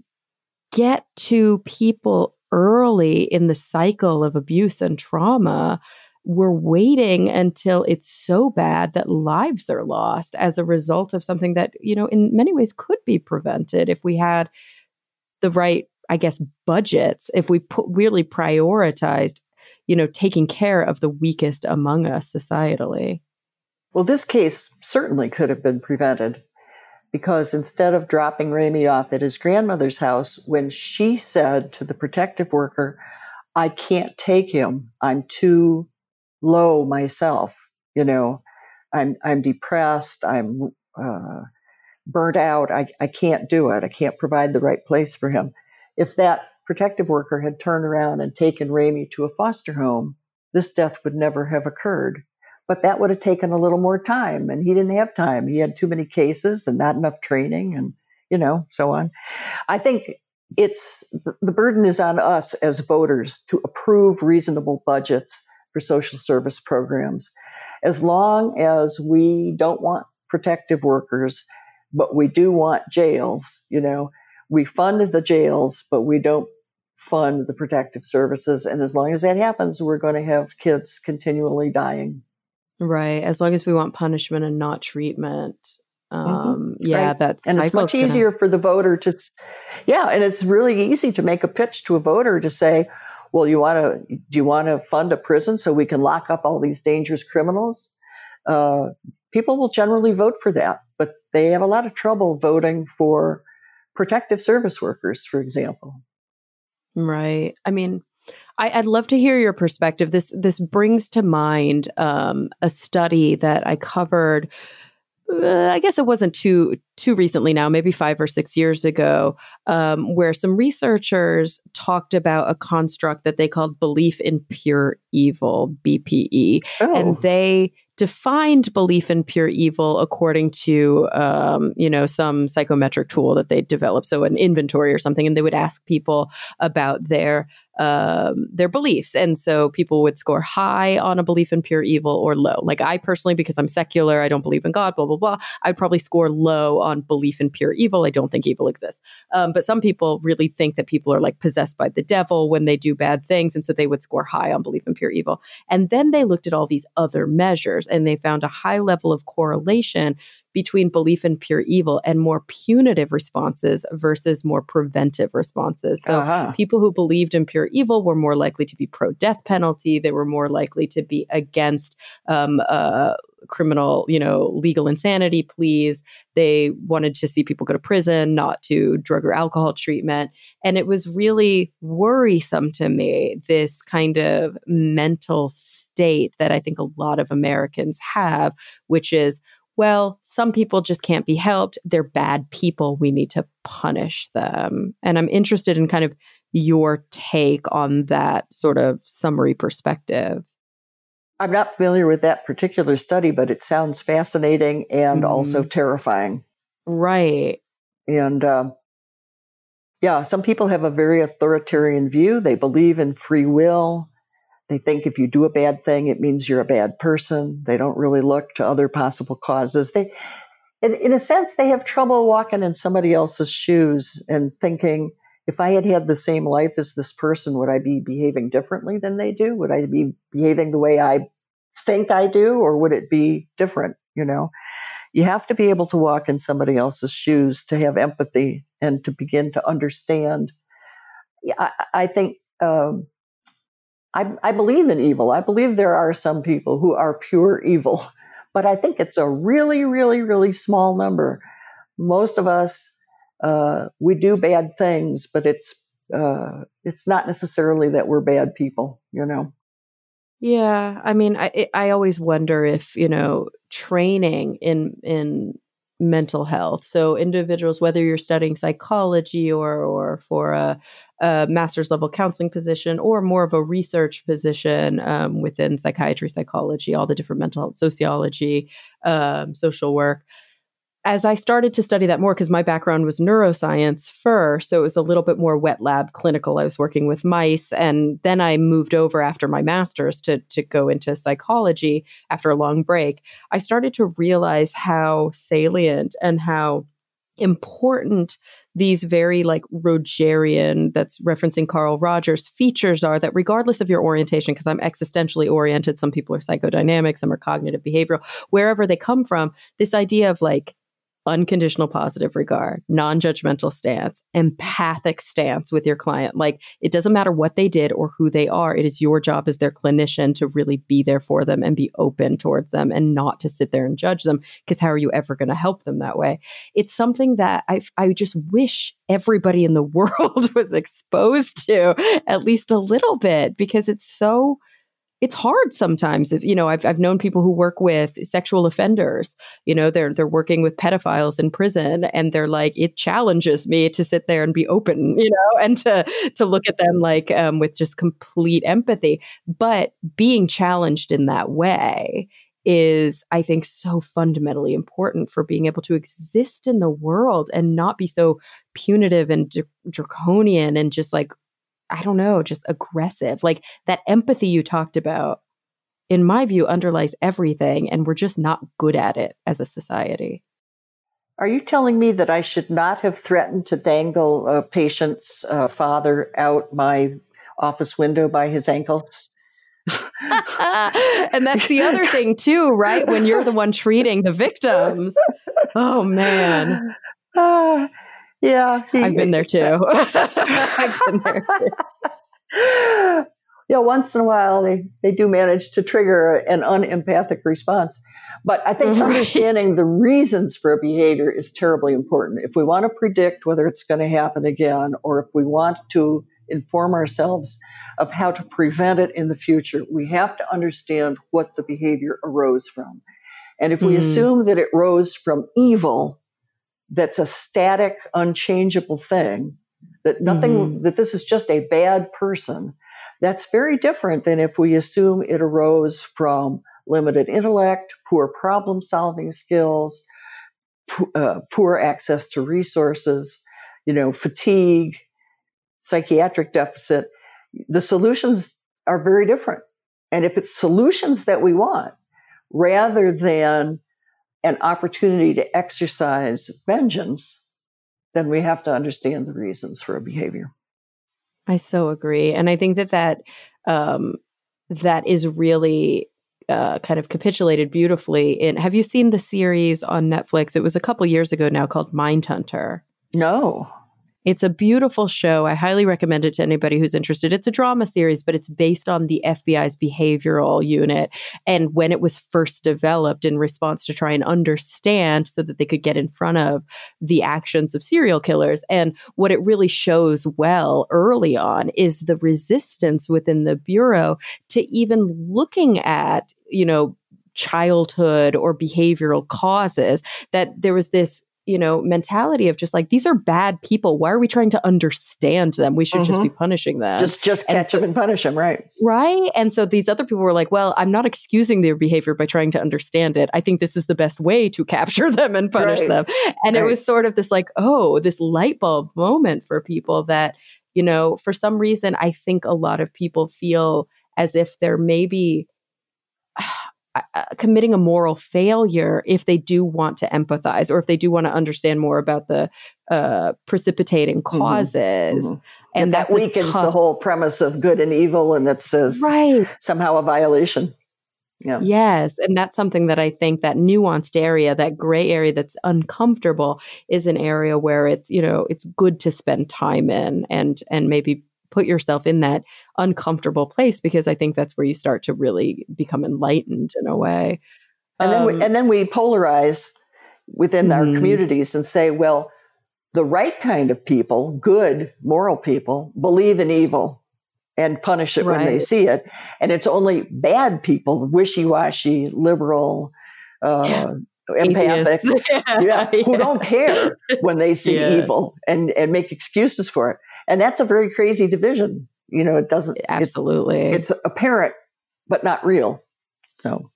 get to people early in the cycle of abuse and trauma we're waiting until it's so bad that lives are lost as a result of something that, you know, in many ways could be prevented if we had the right, I guess, budgets, if we put, really prioritized, you know, taking care of the weakest among us societally.
Well, this case certainly could have been prevented because instead of dropping Ramey off at his grandmother's house, when she said to the protective worker, I can't take him, I'm too low myself. You know, I'm I'm depressed. I'm uh, burnt out. I I can't do it. I can't provide the right place for him. If that protective worker had turned around and taken Ramey to a foster home, this death would never have occurred. But that would have taken a little more time, and he didn't have time. He had too many cases and not enough training, and you know, so on. I think it's the burden is on us as voters to approve reasonable budgets for social service programs. As long as we don't want protective workers, but we do want jails, you know, we fund the jails, but we don't fund the protective services. And as long as that happens, we're going to have kids continually dying.
Right. As long as we want punishment and not treatment. Mm-hmm. Um, mm-hmm. Yeah, right. that's
and it's much gonna... easier for the voter to, yeah, and it's really easy to make a pitch to a voter to say, well, you want to do you want to fund a prison so we can lock up all these dangerous criminals? Uh, people will generally vote for that, but they have a lot of trouble voting for protective service workers, for example.
Right. I mean, I, would love to hear your perspective. This this brings to mind um, a study that I covered. Uh, I guess it wasn't too too recently now, maybe five or six years ago, um, where some researchers talked about a construct that they called belief in pure evil (BPE), oh. and they defined belief in pure evil according to um, you know some psychometric tool that they developed so an inventory or something and they would ask people about their um, their beliefs. And so people would score high on a belief in pure evil or low. Like I personally, because I'm secular, I don't believe in God, blah, blah, blah, I'd probably score low on belief in pure evil. I don't think evil exists. Um, but some people really think that people are like possessed by the devil when they do bad things. And so they would score high on belief in pure evil. And then they looked at all these other measures and they found a high level of correlation between belief in pure evil and more punitive responses versus more preventive responses. So uh-huh. people who believed in pure evil were more likely to be pro death penalty. They were more likely to be against um, uh, criminal, you know, legal insanity pleas. They wanted to see people go to prison, not to drug or alcohol treatment. And it was really worrisome to me, this kind of mental state that I think a lot of Americans have, which is, well, some people just can't be helped. They're bad people. We need to punish them. And I'm interested in kind of your take on that sort of summary perspective.
I'm not familiar with that particular study, but it sounds fascinating and mm also terrifying.
Right.
And um, yeah, some people have a very authoritarian view. They believe in free will. They think if you do a bad thing, it means you're a bad person. They don't really look to other possible causes. They, in, in a sense, they have trouble walking in somebody else's shoes and thinking, if I had had the same life as this person, would I be behaving differently than they do? Would I be behaving the way I think I do, or would it be different? You know, you have to be able to walk in somebody else's shoes to have empathy and to begin to understand. I, I think um, I, I believe in evil. I believe there are some people who are pure evil, [laughs] but I think it's a really, really, really small number. Most of us, uh, we do bad things, but it's uh, it's not necessarily that we're bad people, you know.
Yeah, I mean, I I always wonder if you know training in in mental health. So individuals, whether you're studying psychology or or for a, a master's level counseling position or more of a research position um, within psychiatry, psychology, all the different mental health, sociology, um, social work as I started to study that more, because my background was neuroscience first, so it was a little bit more wet lab clinical. I was working with mice, and then I moved over after my master's to to go into psychology after a long break. I started to realize how salient and how important these very like Rogerian, that's referencing Carl Rogers, features are that regardless of your orientation, because I'm existentially oriented, some people are psychodynamic, some are cognitive behavioral, wherever they come from, this idea of like unconditional positive regard, non judgmental stance, empathic stance with your client. Like it doesn't matter what they did or who they are, it is your job as their clinician to really be there for them and be open towards them and not to sit there and judge them. Because how are you ever going to help them that way? It's something that I, I just wish everybody in the [laughs] world was exposed to at least a little bit because it's so it's hard sometimes if you know I've, I've known people who work with sexual offenders you know they're they're working with pedophiles in prison and they're like it challenges me to sit there and be open [laughs] you know and to to look at them like um, with just complete empathy. But being challenged in that way is i think so fundamentally important for being able to exist in the world and not be so punitive and draconian and just like I don't know, just aggressive. Like that empathy you talked about, in my view, underlies everything. And we're just not good at it as a society.
Are you telling me that I should not have threatened to dangle a patient's uh, father out my office window by his ankles? [laughs]
and that's the other thing too, right? When you're the one treating the victims. [laughs] Oh man.
Uh, yeah.
He, I've been there too. [laughs] [laughs] I've been there
too. [laughs] Yeah, once in a while they, they do manage to trigger an unempathic response. But I think right. understanding the reasons for a behavior is terribly important. If we want to predict whether it's going to happen again, or if we want to inform ourselves of how to prevent it in the future, we have to understand what the behavior arose from. And if we mm. assume that it rose from evil, that's a static, unchangeable thing, that nothing, mm. that this is just a bad person, that's very different than if we assume it arose from limited intellect, poor problem solving skills, uh, poor access to resources, you know, fatigue, psychiatric deficit. The solutions are very different. And if it's solutions that we want, rather than an opportunity to exercise vengeance, then we have to understand the reasons for a behavior.
I so agree, and I think that that um, that is really uh, kind of capitulated beautifully in. Have you seen the series on Netflix? It was a couple years ago now called Mindhunter.
No.
It's a beautiful show. I highly recommend it to anybody who's interested. It's a drama series, but it's based on the FBI's behavioral unit and when it was first developed in response to try and understand so that they could get in front of the actions of serial killers. And what it really shows well early on is the resistance within the Bureau to even looking at, you know, childhood or behavioral causes that there was this you know, mentality of just like these are bad people. Why are we trying to understand them? We should mm-hmm. just be mm-hmm. punishing them.
Just just catch so, them and punish them, right?
Right. And so these other people were like, well, I'm not excusing their behavior by trying to understand it. I think this is the best way to capture [laughs] them and punish right. them. And right. it was sort of this like, oh, this light bulb moment for people that, you know, for some reason I think a lot of people feel as if they're maybe uh, committing a moral failure if they do want to empathize or if they do want to understand more about the uh, precipitating mm-hmm. causes. Mm-hmm.
And, and that weakens tough... the whole premise of good and evil, and that says right. somehow a violation.
Yeah. Yes. And that's something that I think that nuanced area, that gray area that's uncomfortable is an area where it's, you know, it's good to spend time in and and maybe put yourself in that uncomfortable place because I think that's where you start to really become enlightened in a way.
And um, then we, um, and then we polarize within mm-hmm. our communities and say, well, the right kind of people, good moral people, believe in evil and punish it right. when they see it, and it's only bad people, wishy-washy, liberal, uh, empathic, yeah. [laughs] yeah, who don't care when they see evil and and make excuses for it. And that's a very crazy division. You know, it doesn't
absolutely.
It's, it's apparent, but not real. So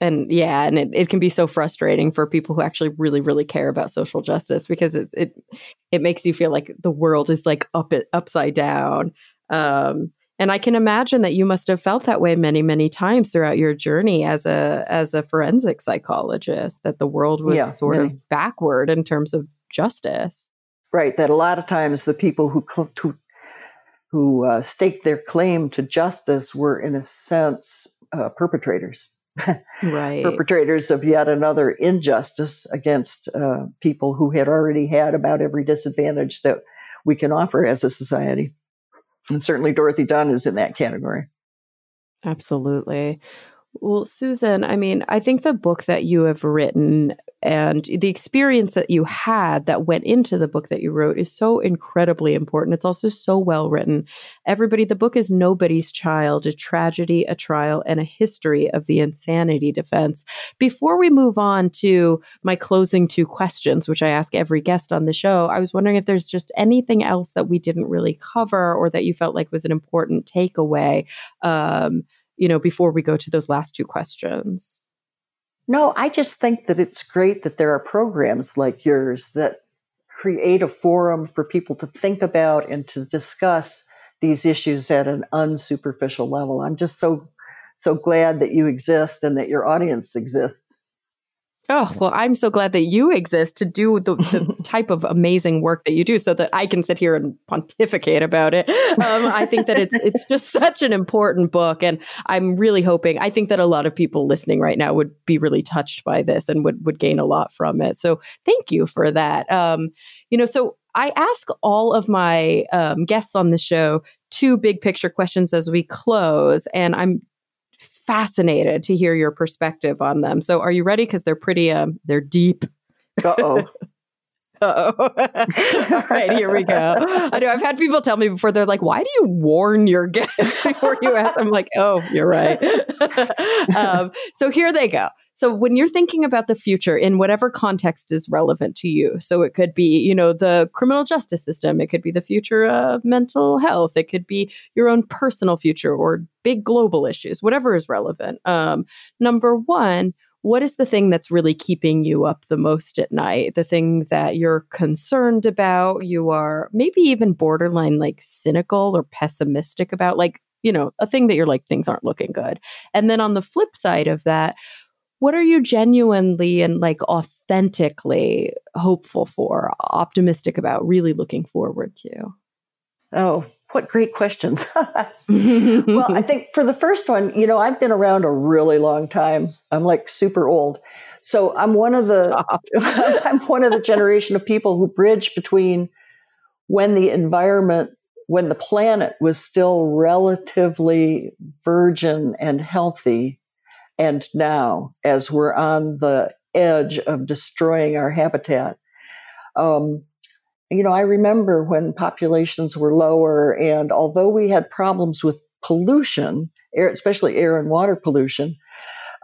and yeah and it, it can be so frustrating for people who actually really really care about social justice because it's it it makes you feel like the world is like up it upside down um and i can imagine that you must have felt that way many many times throughout your journey as a as a forensic psychologist that the world was yeah, sort many. of backward in terms of justice
Right, that a lot of times the people who who, who uh, staked their claim to justice were, in a sense, uh, perpetrators. [laughs]
right.
perpetrators of yet another injustice against uh, people who had already had about every disadvantage that we can offer as a society. And certainly Dorothy Dunn is in that category.
Absolutely. Well, Susan, I mean, I think the book that you have written and the experience that you had that went into the book that you wrote is so incredibly important. It's also so well written. Everybody, the book is Nobody's Child, a tragedy, a trial, and a history of the insanity defense. Before we move on to my closing two questions, which I ask every guest on the show, I was wondering if there's just anything else that we didn't really cover or that you felt like was an important takeaway. Um, you know, before we go to those last two questions?
No, I just think that it's great that there are programs like yours that create a forum for people to think about and to discuss these issues at an unsuperficial level. I'm just so so glad that you exist and that your audience exists.
Oh, well, I'm so glad that you exist to do the, the [laughs] type of amazing work that you do so that I can sit here and pontificate about it. Um, I think that it's it's just [laughs] such an important book. And I'm really hoping, I think that a lot of people listening right now would be really touched by this and would, would gain a lot from it. So thank you for that. Um, you know, so I ask all of my um, guests on the show two big picture questions as we close. And I'm fascinated to hear your perspective on them. So are you ready? Because they're pretty, um, they're deep.
Uh oh.
oh [laughs] [laughs] All right, here we go. I know I've had people tell me before, they're like, why do you warn your [laughs] guests before you ask? I'm like, oh, you're right. [laughs] um, so here they go. So when you're thinking about the future in whatever context is relevant to you, so it could be, you know, the criminal justice system, it could be the future of mental health, it could be your own personal future or big global issues, whatever is relevant. Um, number one, what is the thing that's really keeping you up the most at night? The thing that you're concerned about, you are maybe even borderline like cynical or pessimistic about, like, you know, a thing that you're like, things aren't looking good. And then on the flip side of that, what are you genuinely and like authentically hopeful for, optimistic about, really looking forward to?
Oh, what great questions. [laughs] [laughs] well, I think for the first one, you know, I've been around a really long time. I'm like super old. So I'm one of the [laughs] I'm one of the generation of people who bridge between when the environment when the planet was still relatively virgin and healthy and now as we're on the edge of destroying our habitat. Um, you know, I remember when populations were lower, and although we had problems with pollution, air, especially air and water pollution,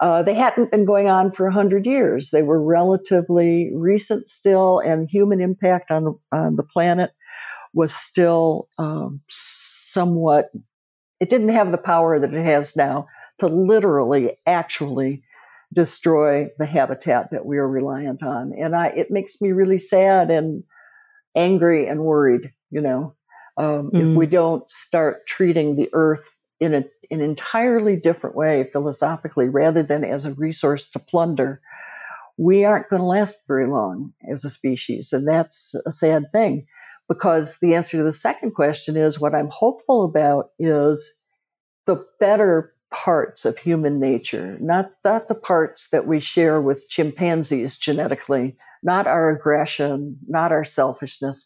uh, they hadn't been going on for 100 years. They were relatively recent still, and human impact on, on the planet was still um, somewhat, it didn't have the power that it has now to literally, actually destroy the habitat that we are reliant on. And I, it makes me really sad and angry and worried, you know, um, mm. if we don't start treating the earth in a, an entirely different way philosophically rather than as a resource to plunder, we aren't going to last very long as a species. And that's a sad thing because the answer to the second question is what I'm hopeful about is the better parts of human nature, not, not the parts that we share with chimpanzees genetically, not our aggression, not our selfishness,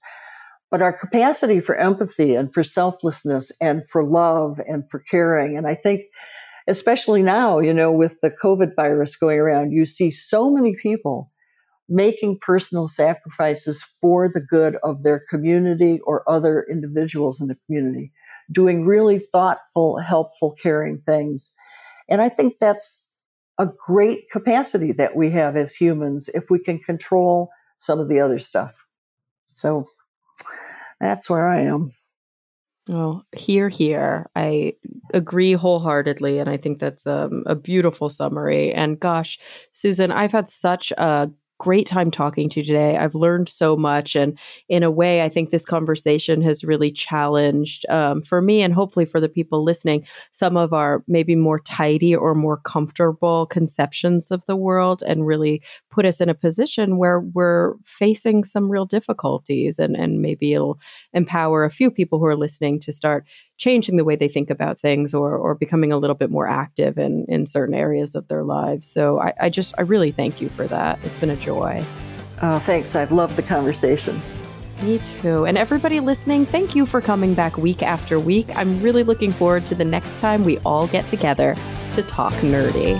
but our capacity for empathy and for selflessness and for love and for caring. And I think, especially now, you know, with the COVID virus going around, you see so many people making personal sacrifices for the good of their community or other individuals in the community doing really thoughtful, helpful, caring things. And I think that's a great capacity that we have as humans if we can control some of the other stuff. So that's where I am.
Oh, here, here. I agree wholeheartedly. And I think that's um, a beautiful summary. And gosh, Susan, I've had such a great time talking to you today. I've learned so much. And in a way, I think this conversation has really challenged um, for me and hopefully for the people listening some of our maybe more tidy or more comfortable conceptions of the world and really put us in a position where we're facing some real difficulties. And, and maybe it'll empower a few people who are listening to start changing the way they think about things or, or becoming a little bit more active in, in certain areas of their lives. So I, I just, I really thank you for that. It's been a joy.
Oh, thanks. I've loved the conversation.
Me too. And everybody listening, thank you for coming back week after week. I'm really looking forward to the next time we all get together to talk nerdy.